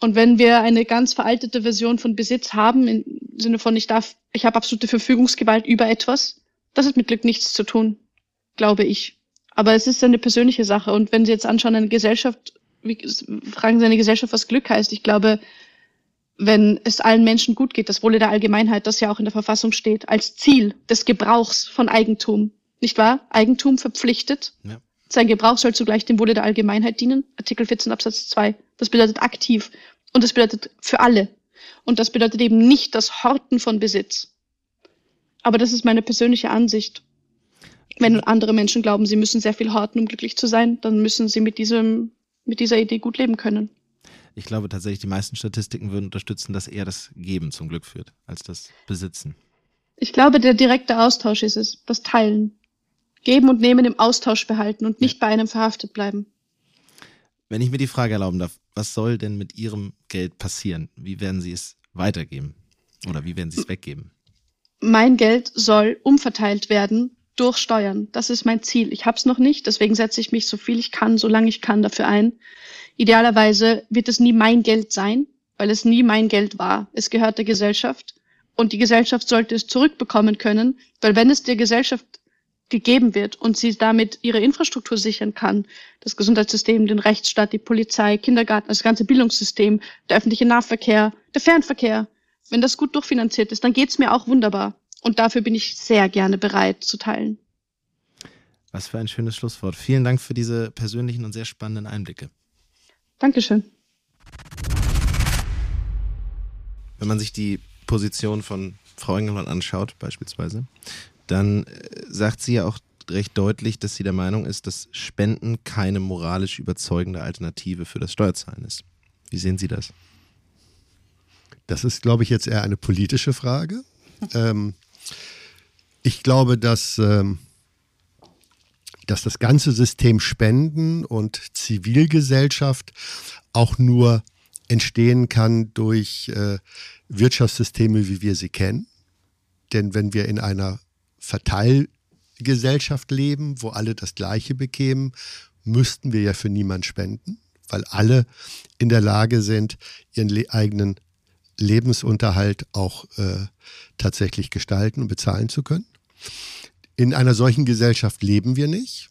Und wenn wir eine ganz veraltete Version von Besitz haben, im Sinne von ich darf, ich habe absolute Verfügungsgewalt über etwas, das hat mit Glück nichts zu tun, glaube ich. Aber es ist eine persönliche Sache. Und wenn Sie jetzt anschauen, eine Gesellschaft, wie, fragen Sie eine Gesellschaft, was Glück heißt, ich glaube, wenn es allen Menschen gut geht, das Wohle der Allgemeinheit, das ja auch in der Verfassung steht, als Ziel des Gebrauchs von Eigentum, nicht wahr? Eigentum verpflichtet. Ja. Sein Gebrauch soll zugleich dem Wohle der Allgemeinheit dienen. Artikel 14 Absatz 2. Das bedeutet aktiv. Und das bedeutet für alle. Und das bedeutet eben nicht das Horten von Besitz. Aber das ist meine persönliche Ansicht. Wenn andere Menschen glauben, sie müssen sehr viel horten, um glücklich zu sein, dann müssen sie mit diesem, mit dieser Idee gut leben können. Ich glaube tatsächlich, die meisten Statistiken würden unterstützen, dass eher das Geben zum Glück führt, als das Besitzen. Ich glaube, der direkte Austausch ist es, das Teilen. Geben und Nehmen im Austausch behalten und nicht bei einem verhaftet bleiben. Wenn ich mir die Frage erlauben darf, was soll denn mit Ihrem Geld passieren? Wie werden Sie es weitergeben? Oder wie werden Sie es weggeben? Mein Geld soll umverteilt werden durch Steuern. Das ist mein Ziel. Ich habe es noch nicht, deswegen setze ich mich so viel ich kann, solange ich kann, dafür ein. Idealerweise wird es nie mein Geld sein, weil es nie mein Geld war. Es gehört der Gesellschaft und die Gesellschaft sollte es zurückbekommen können, weil wenn es der Gesellschaft gegeben wird und sie damit ihre Infrastruktur sichern kann, das Gesundheitssystem, den Rechtsstaat, die Polizei, Kindergarten, das ganze Bildungssystem, der öffentliche Nahverkehr, der Fernverkehr, wenn das gut durchfinanziert ist, dann geht's mir auch wunderbar. Und dafür bin ich sehr gerne bereit zu teilen. Was für ein schönes Schlusswort. Vielen Dank für diese persönlichen und sehr spannenden Einblicke. Dankeschön. Wenn man sich die Position von Frau Engelmann anschaut, beispielsweise, dann äh, sagt sie ja auch recht deutlich, dass sie der Meinung ist, dass Spenden keine moralisch überzeugende Alternative für das Steuerzahlen ist. Wie sehen Sie das? Das ist, glaube ich, jetzt eher eine politische Frage. *laughs* Ähm, ich glaube, dass ähm, dass das ganze System Spenden und Zivilgesellschaft auch nur entstehen kann durch äh, Wirtschaftssysteme, wie wir sie kennen. Denn wenn wir in einer Verteilgesellschaft leben, wo alle das Gleiche bekämen, müssten wir ja für niemand spenden, weil alle in der Lage sind, ihren le eigenen Lebensunterhalt auch äh, tatsächlich gestalten und bezahlen zu können. In einer solchen Gesellschaft leben wir nicht.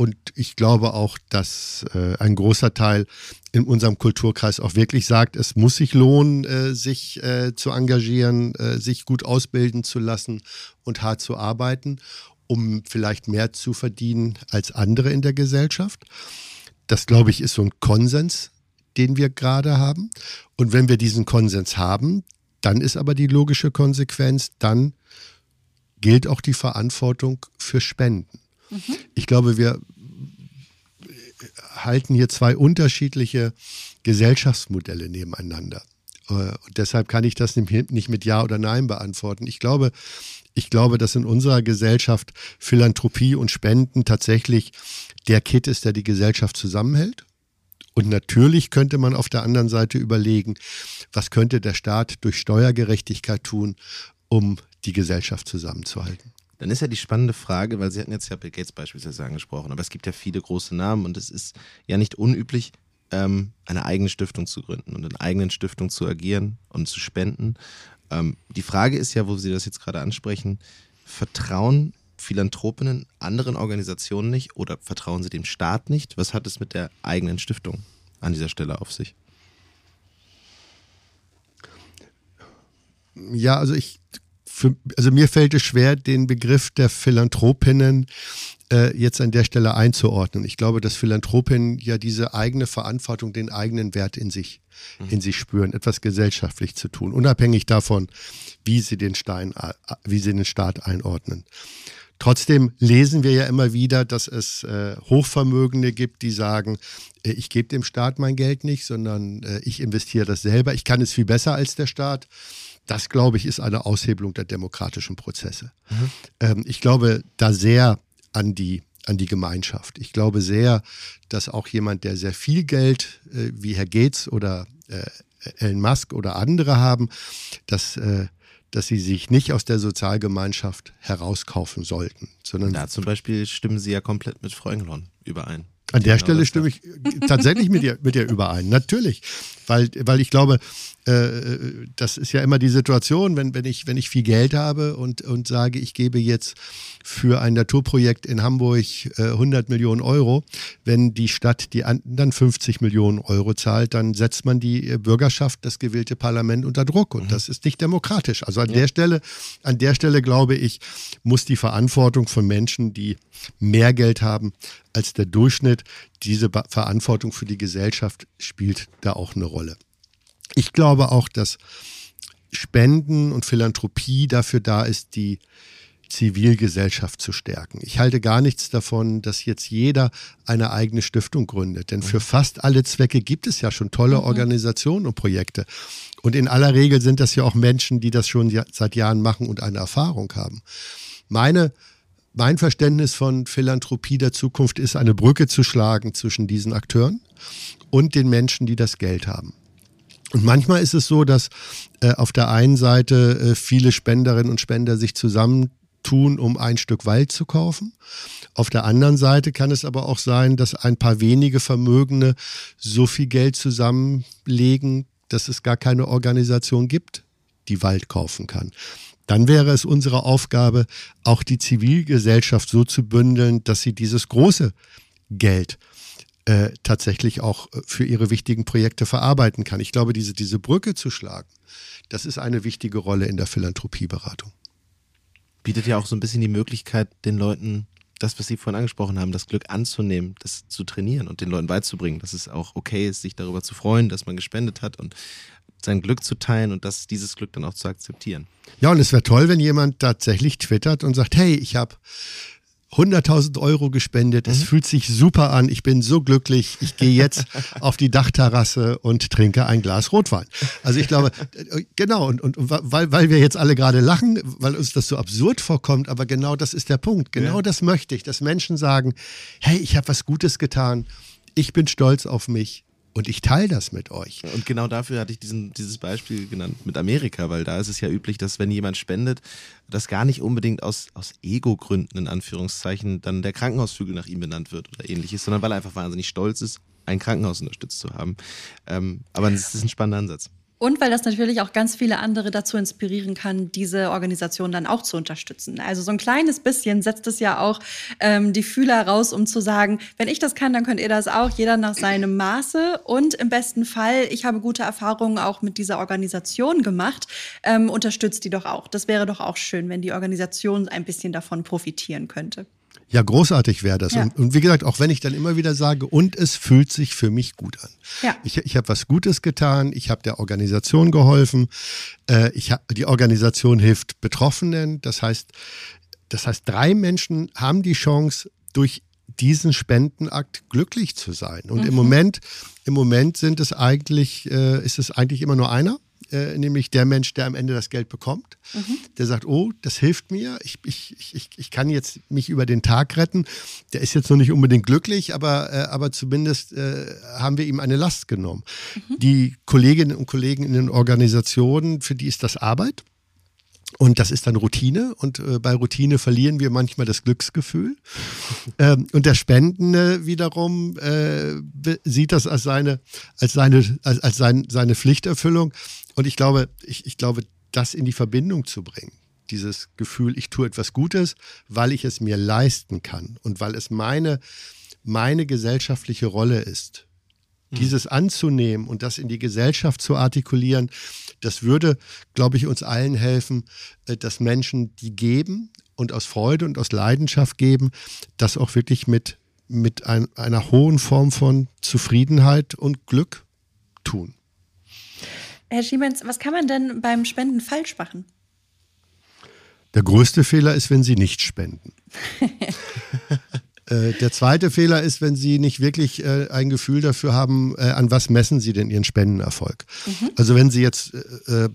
Und ich glaube auch, dass äh, ein großer Teil in unserem Kulturkreis auch wirklich sagt, es muss sich lohnen, äh, sich äh, zu engagieren, äh, sich gut ausbilden zu lassen und hart zu arbeiten, um vielleicht mehr zu verdienen als andere in der Gesellschaft. Das, glaube ich, ist so ein Konsens, den wir gerade haben. Und wenn wir diesen Konsens haben, dann ist aber die logische Konsequenz, dann gilt auch die Verantwortung für Spenden. Mhm. Ich glaube, wir halten hier zwei unterschiedliche Gesellschaftsmodelle nebeneinander. Äh, und deshalb kann ich das nicht mit Ja oder Nein beantworten. Ich glaube, ich glaube, dass in unserer Gesellschaft Philanthropie und Spenden tatsächlich der Kit ist, der die Gesellschaft zusammenhält. Und natürlich könnte man auf der anderen Seite überlegen, was könnte der Staat durch Steuergerechtigkeit tun, um die Gesellschaft zusammenzuhalten. Dann ist ja die spannende Frage, weil Sie hatten jetzt ja Bill Gates beispielsweise angesprochen, aber es gibt ja viele große Namen und es ist ja nicht unüblich, ähm, eine eigene Stiftung zu gründen und in eigenen Stiftungen zu agieren und zu spenden. Ähm, die Frage ist ja, wo Sie das jetzt gerade ansprechen, vertrauen Philanthropinnen anderen Organisationen nicht oder vertrauen sie dem Staat nicht? Was hat es mit der eigenen Stiftung an dieser Stelle auf sich? Ja, also ich für, also mir fällt es schwer, den Begriff der Philanthropinnen äh, jetzt an der Stelle einzuordnen. Ich glaube, dass Philanthropinnen ja diese eigene Verantwortung, den eigenen Wert in sich, mhm. in sich spüren, etwas gesellschaftlich zu tun, unabhängig davon, wie sie den Stein, wie sie den Staat einordnen. Trotzdem lesen wir ja immer wieder, dass es äh, Hochvermögende gibt, die sagen, äh, ich gebe dem Staat mein Geld nicht, sondern äh, ich investiere das selber. Ich kann es viel besser als der Staat. Das, glaube ich, ist eine Aushebelung der demokratischen Prozesse. Mhm. Ähm, ich glaube da sehr an die an die Gemeinschaft. Ich glaube sehr, dass auch jemand, der sehr viel Geld äh, wie Herr Gates oder äh, Elon Musk oder andere haben, dass, äh, dass sie sich nicht aus der Sozialgemeinschaft herauskaufen sollten. Sondern ja, zum Beispiel stimmen Sie ja komplett mit Frau Engelhorn überein. An der genau Stelle stimme ich tatsächlich mit dir, mit dir überein. Natürlich. Weil, weil ich glaube, äh, das ist ja immer die Situation, wenn, wenn, ich, wenn ich viel Geld habe und, und sage, ich gebe jetzt für ein Naturprojekt in Hamburg äh, 100 Millionen Euro. Wenn die Stadt die anderen 50 Millionen Euro zahlt, dann setzt man die äh, Bürgerschaft, das gewählte Parlament unter Druck. Und mhm. das ist nicht demokratisch. Also an ja. der Stelle, an der Stelle glaube ich, muss die Verantwortung von Menschen, die mehr Geld haben als der Durchschnitt, diese Verantwortung für die Gesellschaft spielt da auch eine Rolle. Ich glaube auch, dass Spenden und Philanthropie dafür da ist, die Zivilgesellschaft zu stärken. Ich halte gar nichts davon, dass jetzt jeder eine eigene Stiftung gründet, denn für fast alle Zwecke gibt es ja schon tolle mhm. Organisationen und Projekte. Und in aller Regel sind das ja auch Menschen, die das schon seit Jahren machen und eine Erfahrung haben. Meine mein Verständnis von Philanthropie der Zukunft ist, eine Brücke zu schlagen zwischen diesen Akteuren und den Menschen, die das Geld haben. Und manchmal ist es so, dass äh, auf der einen Seite äh, viele Spenderinnen und Spender sich zusammentun, um ein Stück Wald zu kaufen. Auf der anderen Seite kann es aber auch sein, dass ein paar wenige Vermögende so viel Geld zusammenlegen, dass es gar keine Organisation gibt, die Wald kaufen kann. Dann wäre es unsere Aufgabe, auch die Zivilgesellschaft so zu bündeln, dass sie dieses große Geld äh, tatsächlich auch äh, für ihre wichtigen Projekte verarbeiten kann. Ich glaube, diese, diese Brücke zu schlagen, das ist eine wichtige Rolle in der Philanthropieberatung. Bietet ja auch so ein bisschen die Möglichkeit, den Leuten das, was Sie vorhin angesprochen haben, das Glück anzunehmen, das zu trainieren und den Leuten beizubringen, dass es auch okay ist, sich darüber zu freuen, dass man gespendet hat und sein Glück zu teilen und das, dieses Glück dann auch zu akzeptieren. Ja, und es wäre toll, wenn jemand tatsächlich twittert und sagt, hey, ich habe 100.000 Euro gespendet. Mhm. Es fühlt sich super an. Ich bin so glücklich. Ich gehe jetzt *laughs* auf die Dachterrasse und trinke ein Glas Rotwein. Also ich glaube, äh, genau, und, und weil, weil wir jetzt alle gerade lachen, weil uns das so absurd vorkommt, aber genau das ist der Punkt. Genau ja. das möchte ich, dass Menschen sagen, hey, ich habe was Gutes getan. Ich bin stolz auf mich und ich teile das mit euch. Und genau dafür hatte ich diesen, dieses Beispiel genannt mit Amerika, weil da ist es ja üblich, dass wenn jemand spendet, das gar nicht unbedingt aus, aus Ego-Gründen in Anführungszeichen dann der Krankenhausflügel nach ihm benannt wird oder ähnliches, sondern weil er einfach wahnsinnig stolz ist, ein Krankenhaus unterstützt zu haben. Ähm, aber es ist ein spannender Ansatz. Und weil das natürlich auch ganz viele andere dazu inspirieren kann, diese Organisation dann auch zu unterstützen. Also so ein kleines bisschen setzt es ja auch ähm, die Fühler raus, um zu sagen, wenn ich das kann, dann könnt ihr das auch, jeder nach seinem Maße. Und im besten Fall, ich habe gute Erfahrungen auch mit dieser Organisation gemacht, ähm, unterstützt die doch auch. Das wäre doch auch schön, wenn die Organisation ein bisschen davon profitieren könnte. Ja, großartig wäre das. Ja. Und, und, wie gesagt, auch wenn ich dann immer wieder sage, und es fühlt sich für mich gut an. Ja. Ich, ich habe was Gutes getan, ich habe der Organisation geholfen, äh, ich hab, die Organisation hilft Betroffenen. Das heißt, das heißt, drei Menschen haben die Chance, durch diesen Spendenakt glücklich zu sein. Und mhm. im Moment, im Moment sind es eigentlich, äh, ist es eigentlich immer nur einer äh, nämlich der Mensch, der am Ende das Geld bekommt, mhm. der sagt, oh, das hilft mir, ich, ich, ich, ich kann jetzt mich über den Tag retten. Der ist jetzt noch nicht unbedingt glücklich, aber, äh, aber zumindest äh, haben wir ihm eine Last genommen. Mhm. Die Kolleginnen und Kollegen in den Organisationen, für die ist das Arbeit. Und das ist dann Routine und äh, bei Routine verlieren wir manchmal das Glücksgefühl. *laughs* ähm, und der Spendende wiederum äh, sieht das als seine, als seine, als, als sein, seine Pflichterfüllung. Und ich glaube, ich, ich glaube, das in die Verbindung zu bringen, dieses Gefühl, ich tue etwas Gutes, weil ich es mir leisten kann und weil es meine, meine gesellschaftliche Rolle ist. Dieses anzunehmen und das in die Gesellschaft zu artikulieren, das würde, glaube ich, uns allen helfen, äh, dass Menschen, die geben und aus Freude und aus Leidenschaft geben, das auch wirklich mit, mit ein, einer hohen Form von Zufriedenheit und Glück tun. Herr Schiemens, was kann man denn beim Spenden falsch machen? Der größte Fehler ist, wenn Sie nicht spenden. *laughs* Äh, der zweite Fehler ist, wenn Sie nicht wirklich äh, ein Gefühl dafür haben, äh, an was messen Sie denn Ihren Spendenerfolg. Mhm. Also wenn Sie jetzt, äh, äh,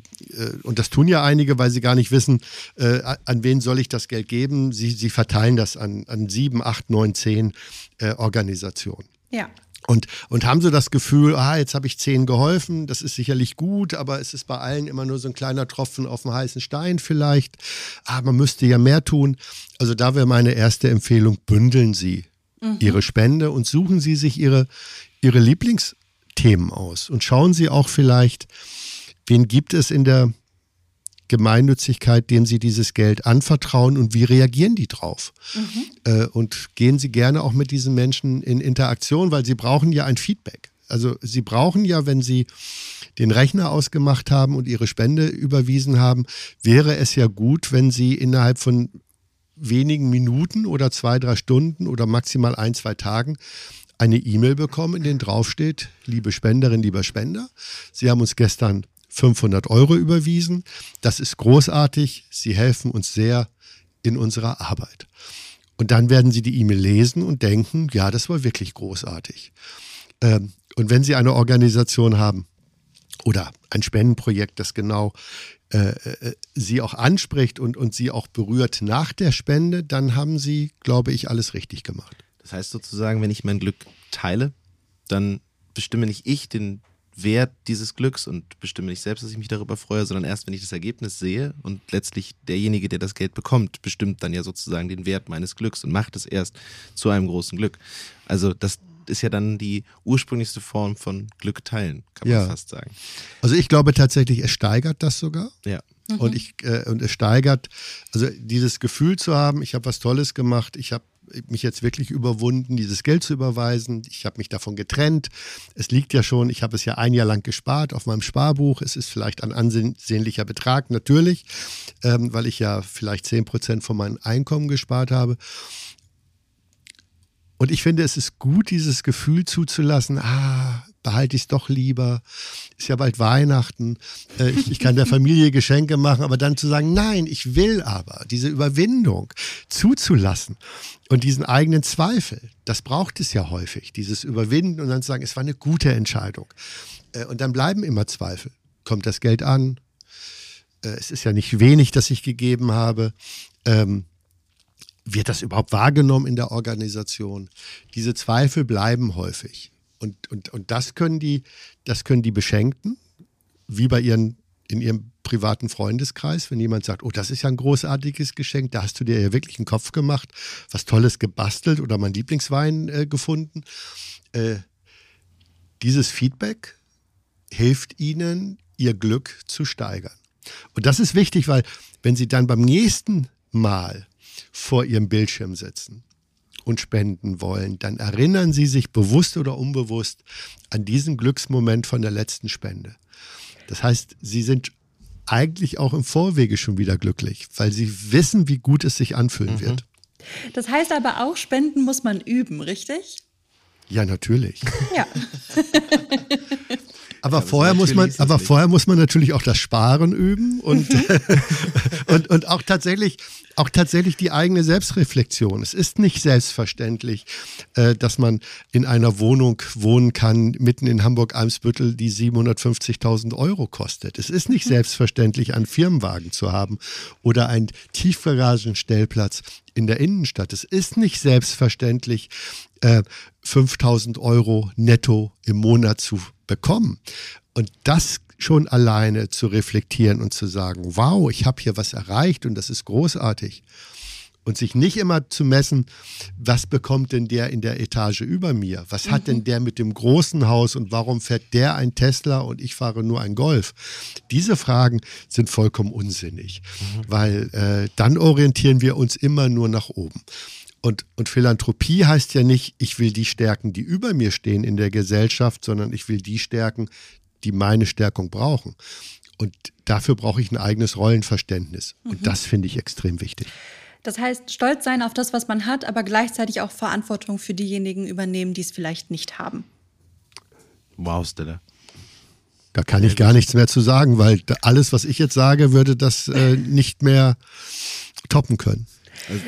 und das tun ja einige, weil sie gar nicht wissen, an wen soll ich das Geld geben, Sie, sie verteilen das an, an sieben, acht, neun, zehn Organisationen. Ja. Und, und haben so das Gefühl, ah, jetzt habe ich zehn geholfen, das ist sicherlich gut, aber es ist bei allen immer nur so ein kleiner Tropfen auf dem heißen Stein vielleicht. Ah, man müsste ja mehr tun. Also da wäre meine erste Empfehlung, bündeln Sie mhm. Ihre Spende und suchen Sie sich Ihre, Ihre Lieblingsthemen aus und schauen Sie auch vielleicht, wen gibt es in der Gemeinnützigkeit, dem Sie dieses Geld anvertrauen und wie reagieren die drauf? Mhm. Äh, und gehen Sie gerne auch mit diesen Menschen in Interaktion, weil Sie brauchen ja ein Feedback. Also Sie brauchen ja, wenn Sie den Rechner ausgemacht haben und Ihre Spende überwiesen haben, wäre es ja gut, wenn Sie innerhalb von wenigen Minuten oder zwei, drei Stunden oder maximal ein, zwei Tagen eine E-Mail bekommen, in der draufsteht, liebe Spenderin, lieber Spender, Sie haben uns gestern 500 Euro überwiesen. Das ist großartig. Sie helfen uns sehr in unserer Arbeit. Und dann werden Sie die E-Mail lesen und denken, ja, das war wirklich großartig. Ähm, und wenn Sie eine Organisation haben oder ein Spendenprojekt, das genau äh, äh, Sie auch anspricht und, und Sie auch berührt nach der Spende, dann haben Sie, glaube ich, alles richtig gemacht. Das heißt sozusagen, wenn ich mein Glück teile, dann bestimme nicht ich den Wert dieses Glücks und bestimme nicht selbst, dass ich mich darüber freue, sondern erst, wenn ich das Ergebnis sehe und letztlich derjenige, der das Geld bekommt, bestimmt dann ja sozusagen den Wert meines Glücks und macht es erst zu einem großen Glück. Also das ist ja dann die ursprünglichste Form von Glück teilen, kann man fast sagen. Also ich glaube tatsächlich, es steigert das sogar. Ja. Mhm. Und ich äh, und es steigert, also dieses Gefühl zu haben, ich habe was Tolles gemacht, ich habe mich jetzt wirklich überwunden, dieses Geld zu überweisen. Ich habe mich davon getrennt. Es liegt ja schon, ich habe es ja ein Jahr lang gespart auf meinem Sparbuch. Es ist vielleicht ein ansehnlicher Betrag, natürlich, ähm, weil ich ja vielleicht 10 Prozent von meinem Einkommen gespart habe. Und ich finde, es ist gut, dieses Gefühl zuzulassen, ah, behalte ich es doch lieber. Ist ja bald Weihnachten. Äh, ich, ich, kann der Familie Geschenke machen, aber dann zu sagen, nein, ich will aber diese Überwindung zuzulassen und diesen eigenen Zweifel, das braucht es ja häufig, dieses Überwinden und dann zu sagen, es war eine gute Entscheidung. Äh, und dann bleiben immer Zweifel. Kommt das Geld an? Äh, es ist ja nicht wenig, das ich gegeben habe. Ähm, wird das überhaupt wahrgenommen in der Organisation? Diese Zweifel bleiben häufig. Und, und, und das können die, das können die Beschenkten, wie bei ihren, in ihrem privaten Freundeskreis, wenn jemand sagt, oh, das ist ja ein großartiges Geschenk, da hast du dir ja wirklich einen Kopf gemacht, was Tolles gebastelt oder mein Lieblingswein äh, gefunden. Äh, dieses Feedback hilft ihnen, ihr Glück zu steigern. Und das ist wichtig, weil wenn sie dann beim nächsten Mal vor ihrem Bildschirm sitzen und spenden wollen, dann erinnern Sie sich bewusst oder unbewusst an diesen Glücksmoment von der letzten Spende. Das heißt, Sie sind eigentlich auch im Vorwege schon wieder glücklich, weil Sie wissen, wie gut es sich anfühlen mhm. wird. Das heißt aber auch, Spenden muss man üben, richtig? Ja, natürlich. Ja. *laughs* Aber, ja, vorher muss man, aber vorher muss man natürlich auch das Sparen üben und, *laughs* *laughs* und, und auch tatsächlich, auch tatsächlich die eigene Selbstreflexion. Es ist nicht selbstverständlich, äh, dass man in einer Wohnung wohnen kann, mitten in Hamburg-Eimsbüttel, die 750.000 Euro kostet. Es ist nicht selbstverständlich, einen Firmenwagen zu haben oder einen Tiefgaragenstellplatz in der Innenstadt. Es ist nicht selbstverständlich, äh, 5000 Euro netto im Monat zu bekommen. Und das schon alleine zu reflektieren und zu sagen, wow, ich habe hier was erreicht und das ist großartig. Und sich nicht immer zu messen, was bekommt denn der in der Etage über mir? Was hat mhm. denn der mit dem großen Haus und warum fährt der ein Tesla und ich fahre nur ein Golf? Diese Fragen sind vollkommen unsinnig, mhm. weil äh, dann orientieren wir uns immer nur nach oben. Und, und Philanthropie heißt ja nicht, ich will die stärken, die über mir stehen in der Gesellschaft, sondern ich will die stärken, die meine Stärkung brauchen. Und dafür brauche ich ein eigenes Rollenverständnis. Und mhm. das finde ich extrem wichtig. Das heißt, stolz sein auf das, was man hat, aber gleichzeitig auch Verantwortung für diejenigen übernehmen, die es vielleicht nicht haben. Wow, Stella. Da kann ich gar nichts mehr zu sagen, weil alles, was ich jetzt sage, würde das äh, nicht mehr toppen können.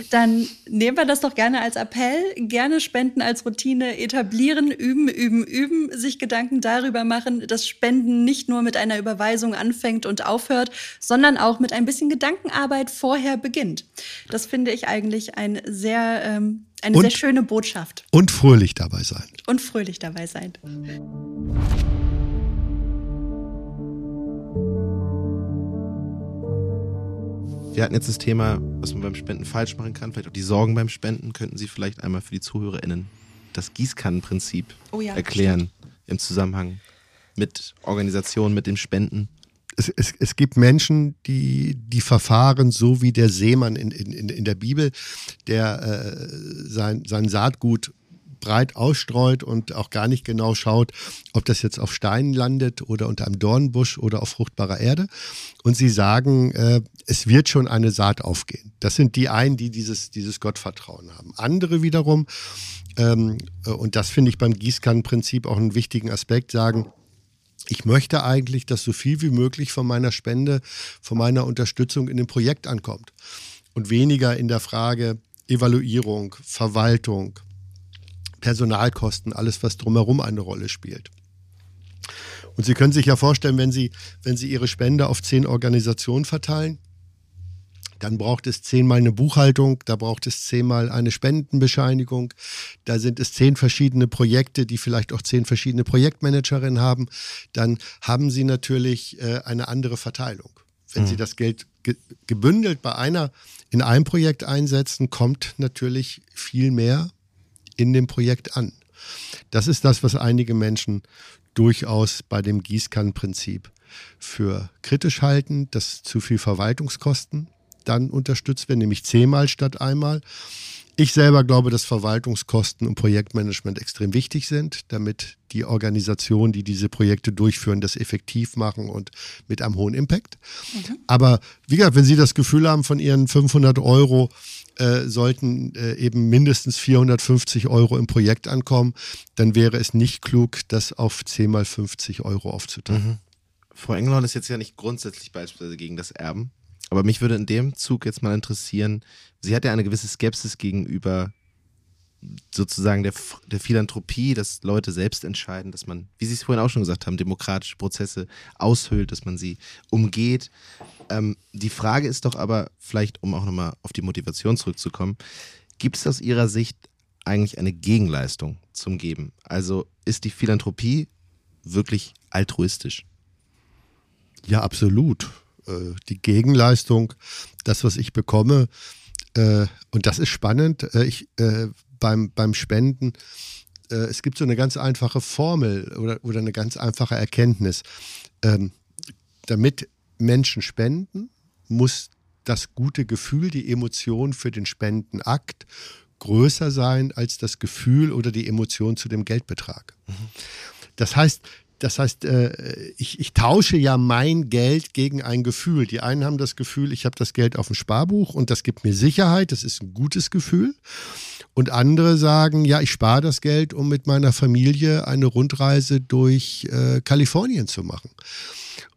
Dann nehmen wir das doch gerne als Appell, gerne Spenden als Routine etablieren, üben, üben, üben, sich Gedanken darüber machen, dass Spenden nicht nur mit einer Überweisung anfängt und aufhört, sondern auch mit ein bisschen Gedankenarbeit vorher beginnt. Das finde ich eigentlich ein sehr, ähm, eine und, sehr schöne Botschaft. Und fröhlich dabei sein. Und fröhlich dabei sein. Wir hatten jetzt das Thema, was man beim Spenden falsch machen kann, vielleicht auch die Sorgen beim Spenden. Könnten Sie vielleicht einmal für die ZuhörerInnen das Gießkannenprinzip oh ja, erklären stimmt. im Zusammenhang mit Organisationen, mit dem Spenden? Es, es, es, gibt Menschen, die, die verfahren so wie der Seemann in, in, in der Bibel, der äh, sein, sein Saatgut breit ausstreut und auch gar nicht genau schaut, ob das jetzt auf Steinen landet oder unter einem Dornbusch oder auf fruchtbarer Erde. Und sie sagen, äh, es wird schon eine Saat aufgehen. Das sind die einen, die dieses, dieses Gottvertrauen haben. Andere wiederum, ähm, äh, und das finde ich beim Gießkannenprinzip auch einen wichtigen Aspekt, sagen, ich möchte eigentlich, dass so viel wie möglich von meiner Spende, von meiner Unterstützung in dem Projekt ankommt und weniger in der Frage Evaluierung, Verwaltung, Personalkosten, alles, was drumherum eine Rolle spielt. Und Sie können sich ja vorstellen, wenn Sie, wenn Sie Ihre Spende auf zehn Organisationen verteilen, dann braucht es zehnmal eine Buchhaltung, da braucht es zehnmal eine Spendenbescheinigung, da sind es zehn verschiedene Projekte, die vielleicht auch zehn verschiedene Projektmanagerinnen haben, dann haben Sie natürlich äh, eine andere Verteilung. Wenn mhm. Sie das Geld ge gebündelt bei einer in einem Projekt einsetzen, kommt natürlich viel mehr in dem Projekt an. Das ist das, was einige Menschen durchaus bei dem Gießkannenprinzip für kritisch halten, dass zu viel Verwaltungskosten dann unterstützt werden, nämlich zehnmal statt einmal. Ich selber glaube, dass Verwaltungskosten und Projektmanagement extrem wichtig sind, damit die Organisationen, die diese Projekte durchführen, das effektiv machen und mit einem hohen Impact. Mhm. Aber wie gesagt, wenn Sie das Gefühl haben, von Ihren 500 Euro äh, sollten äh, eben mindestens 450 Euro im Projekt ankommen, dann wäre es nicht klug, das auf 10 mal 50 Euro aufzuteilen. Mhm. Frau Engelhorn ist jetzt ja nicht grundsätzlich beispielsweise gegen das Erben, aber mich würde in dem Zug jetzt mal interessieren, sie hat ja eine gewisse Skepsis gegenüber sozusagen der, der Philanthropie, dass Leute selbst entscheiden, dass man, wie Sie es vorhin auch schon gesagt haben, demokratische Prozesse aushöhlt, dass man sie umgeht. Ähm, die Frage ist doch aber, vielleicht um auch nochmal auf die Motivation zurückzukommen, gibt es aus Ihrer Sicht eigentlich eine Gegenleistung zum Geben? Also ist die Philanthropie wirklich altruistisch? Ja, absolut. Äh, die Gegenleistung, das, was ich bekomme, äh, und das ist spannend, äh, ich, beim, beim Spenden, es gibt so eine ganz einfache Formel oder, oder eine ganz einfache Erkenntnis. Ähm, damit Menschen spenden, muss das gute Gefühl, die Emotion für den Spendenakt größer sein als das Gefühl oder die Emotion zu dem Geldbetrag. Mhm. Das heißt, das heißt, äh, ich, ich, tausche ja mein Geld gegen ein Gefühl. Die einen haben das Gefühl, ich habe das Geld auf dem Sparbuch und das gibt mir Sicherheit, das ist ein gutes Gefühl. Und andere sagen, ja, ich spare das Geld, um mit meiner Familie eine Rundreise durch äh, Kalifornien zu machen.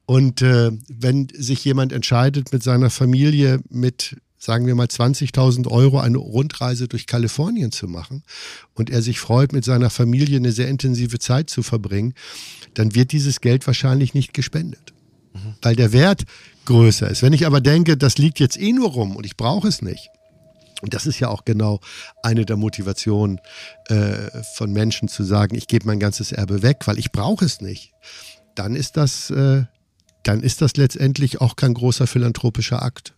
Und äh, wenn sich jemand entscheidet, mit seiner Familie mit, sagen wir mal, 20.000 Euro eine Rundreise durch Kalifornien zu machen und er sich freut, mit seiner Familie eine sehr intensive Zeit zu verbringen, dann wird dieses Geld wahrscheinlich nicht gespendet, mhm. weil der Wert größer ist. Wenn ich aber denke, das liegt jetzt eh nur rum und ich brauche es nicht, und das ist ja auch genau eine der Motivationen äh, von Menschen zu sagen, ich gebe mein ganzes Erbe weg, weil ich brauche es nicht. Dann ist das äh, dann ist das letztendlich auch kein großer philanthropischer Akt.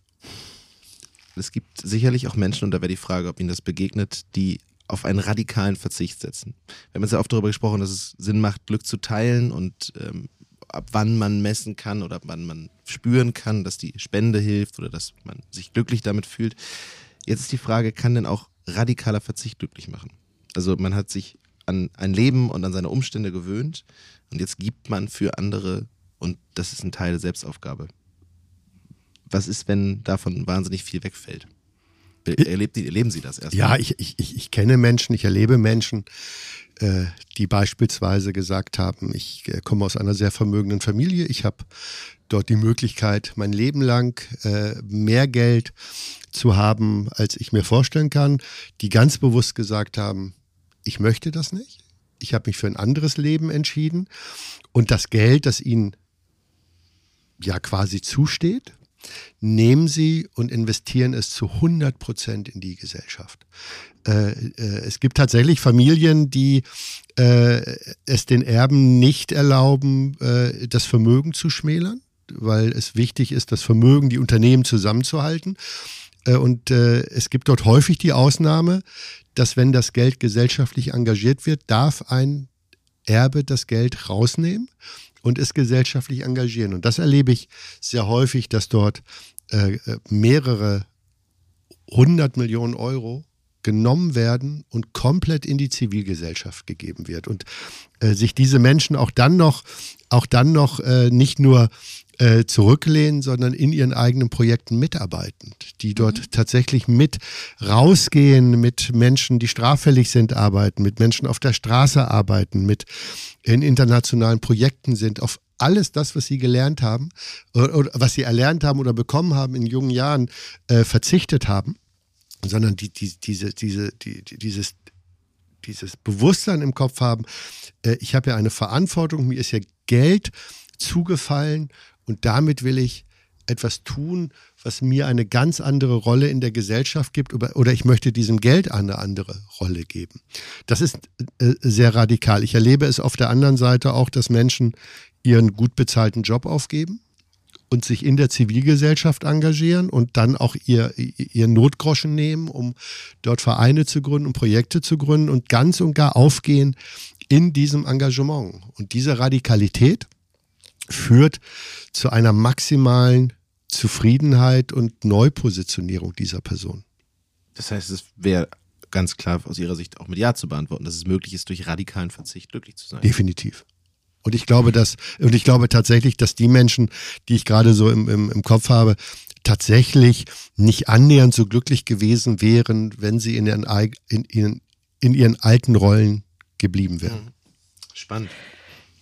Es gibt sicherlich auch Menschen, und da wäre die Frage, ob Ihnen das begegnet, die auf einen radikalen Verzicht setzen. Wir haben jetzt ja oft darüber gesprochen, dass es Sinn macht, Glück zu teilen und ähm, ab wann man messen kann oder ab wann man spüren kann, dass die Spende hilft oder dass man sich glücklich damit fühlt. Jetzt ist die Frage, kann denn auch radikaler Verzicht glücklich machen? Also man hat sich an ein Leben und an seine Umstände gewöhnt und jetzt gibt man für andere und das ist ein Teil der Selbstaufgabe. Was ist, wenn davon wahnsinnig viel wegfällt? Erlebt, erleben Sie das erst? Ja, ich, ich, ich kenne Menschen, ich erlebe Menschen, äh, die beispielsweise gesagt haben, ich äh, komme aus einer sehr vermögenden Familie, ich habe dort die Möglichkeit, mein Leben lang äh, mehr Geld zu haben, als ich mir vorstellen kann, die ganz bewusst gesagt haben, ich möchte das nicht, ich habe mich für ein anderes Leben entschieden und das Geld, das ihnen ja quasi zusteht, nehmen Sie und investieren es zu 100 Prozent in die Gesellschaft. Äh, äh, es gibt tatsächlich Familien, die äh, es den Erben nicht erlauben, äh, das Vermögen zu schmälern, weil es wichtig ist, das Vermögen, die Unternehmen zusammenzuhalten. Äh, und äh, es gibt dort häufig die Ausnahme, dass wenn das Geld gesellschaftlich engagiert wird, darf ein Erbe das Geld rausnehmen und es gesellschaftlich engagieren. Und das erlebe ich sehr häufig, dass dort äh, mehrere hundert Millionen Euro genommen werden und komplett in die Zivilgesellschaft gegeben wird und äh, sich diese Menschen auch dann noch auch dann noch äh, nicht nur äh, zurücklehnen, sondern in ihren eigenen Projekten mitarbeiten, die dort mhm. tatsächlich mit rausgehen, mit Menschen, die straffällig sind, arbeiten, mit Menschen auf der Straße arbeiten, mit in internationalen Projekten sind, auf alles das, was sie gelernt haben oder, oder was sie erlernt haben oder bekommen haben in jungen Jahren, äh, verzichtet haben, sondern die, die, diese, diese, die, dieses, dieses Bewusstsein im Kopf haben, äh, ich habe ja eine Verantwortung, mir ist ja Geld zugefallen und damit will ich etwas tun, was mir eine ganz andere Rolle in der Gesellschaft gibt oder ich möchte diesem Geld eine andere Rolle geben. Das ist äh, sehr radikal. Ich erlebe es auf der anderen Seite auch, dass Menschen ihren gut bezahlten Job aufgeben und sich in der Zivilgesellschaft engagieren und dann auch ihr, ihr Notgroschen nehmen, um dort Vereine zu gründen und Projekte zu gründen und ganz und gar aufgehen in diesem Engagement. Und diese Radikalität, führt zu einer maximalen Zufriedenheit und Neupositionierung dieser Person. Das heißt, es wäre ganz klar aus Ihrer Sicht auch mit Ja zu beantworten, dass es möglich ist, durch radikalen Verzicht glücklich zu sein. Definitiv. Und ich glaube, dass, und ich glaube tatsächlich, dass die Menschen, die ich gerade so im, im, im Kopf habe, tatsächlich nicht annähernd so glücklich gewesen wären, wenn sie in ihren, in, in, in ihren alten Rollen geblieben wären. Mhm. Spannend.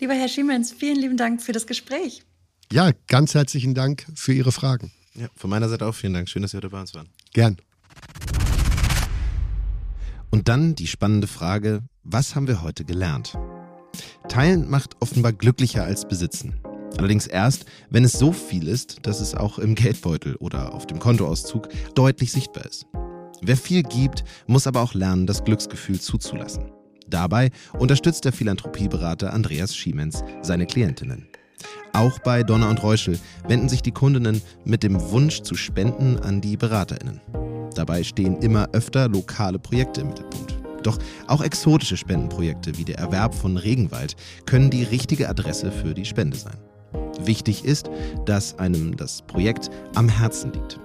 Lieber Herr Schiemens, vielen lieben Dank für das Gespräch. Ja, ganz herzlichen Dank für Ihre Fragen. Ja, von meiner Seite auch vielen Dank. Schön, dass Sie heute bei uns waren. Gern. Und dann die spannende Frage, was haben wir heute gelernt? Teilen macht offenbar glücklicher als besitzen. Allerdings erst, wenn es so viel ist, dass es auch im Geldbeutel oder auf dem Kontoauszug deutlich sichtbar ist. Wer viel gibt, muss aber auch lernen, das Glücksgefühl zuzulassen. Dabei unterstützt der Philanthropieberater Andreas Schiemens seine Klientinnen. Auch bei Donner und Reuschel wenden sich die Kundinnen mit dem Wunsch zu spenden an die BeraterInnen. Dabei stehen immer öfter lokale Projekte im Mittelpunkt. Doch auch exotische Spendenprojekte wie der Erwerb von Regenwald können die richtige Adresse für die Spende sein. Wichtig ist, dass einem das Projekt am Herzen liegt.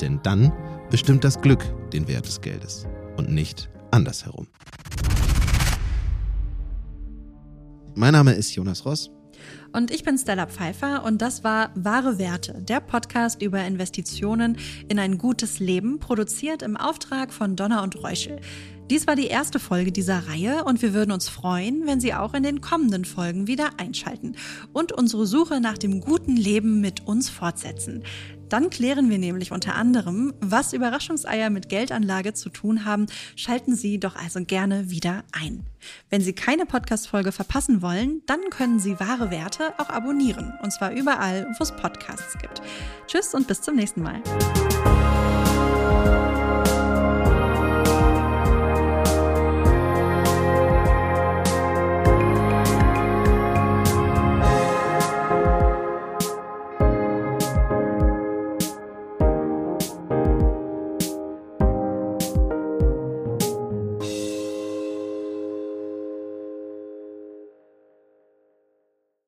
Denn dann bestimmt das Glück den Wert des Geldes und nicht andersherum. Mein Name ist Jonas Ross. Und ich bin Stella Pfeiffer und das war Wahre Werte, der Podcast über Investitionen in ein gutes Leben, produziert im Auftrag von Donner und Reuschel. Dies war die erste Folge dieser Reihe und wir würden uns freuen, wenn Sie auch in den kommenden Folgen wieder einschalten und unsere Suche nach dem guten Leben mit uns fortsetzen. Dann klären wir nämlich unter anderem, was Überraschungseier mit Geldanlage zu tun haben. Schalten Sie doch also gerne wieder ein. Wenn Sie keine Podcast-Folge verpassen wollen, dann können Sie wahre Werte auch abonnieren. Und zwar überall, wo es Podcasts gibt. Tschüss und bis zum nächsten Mal.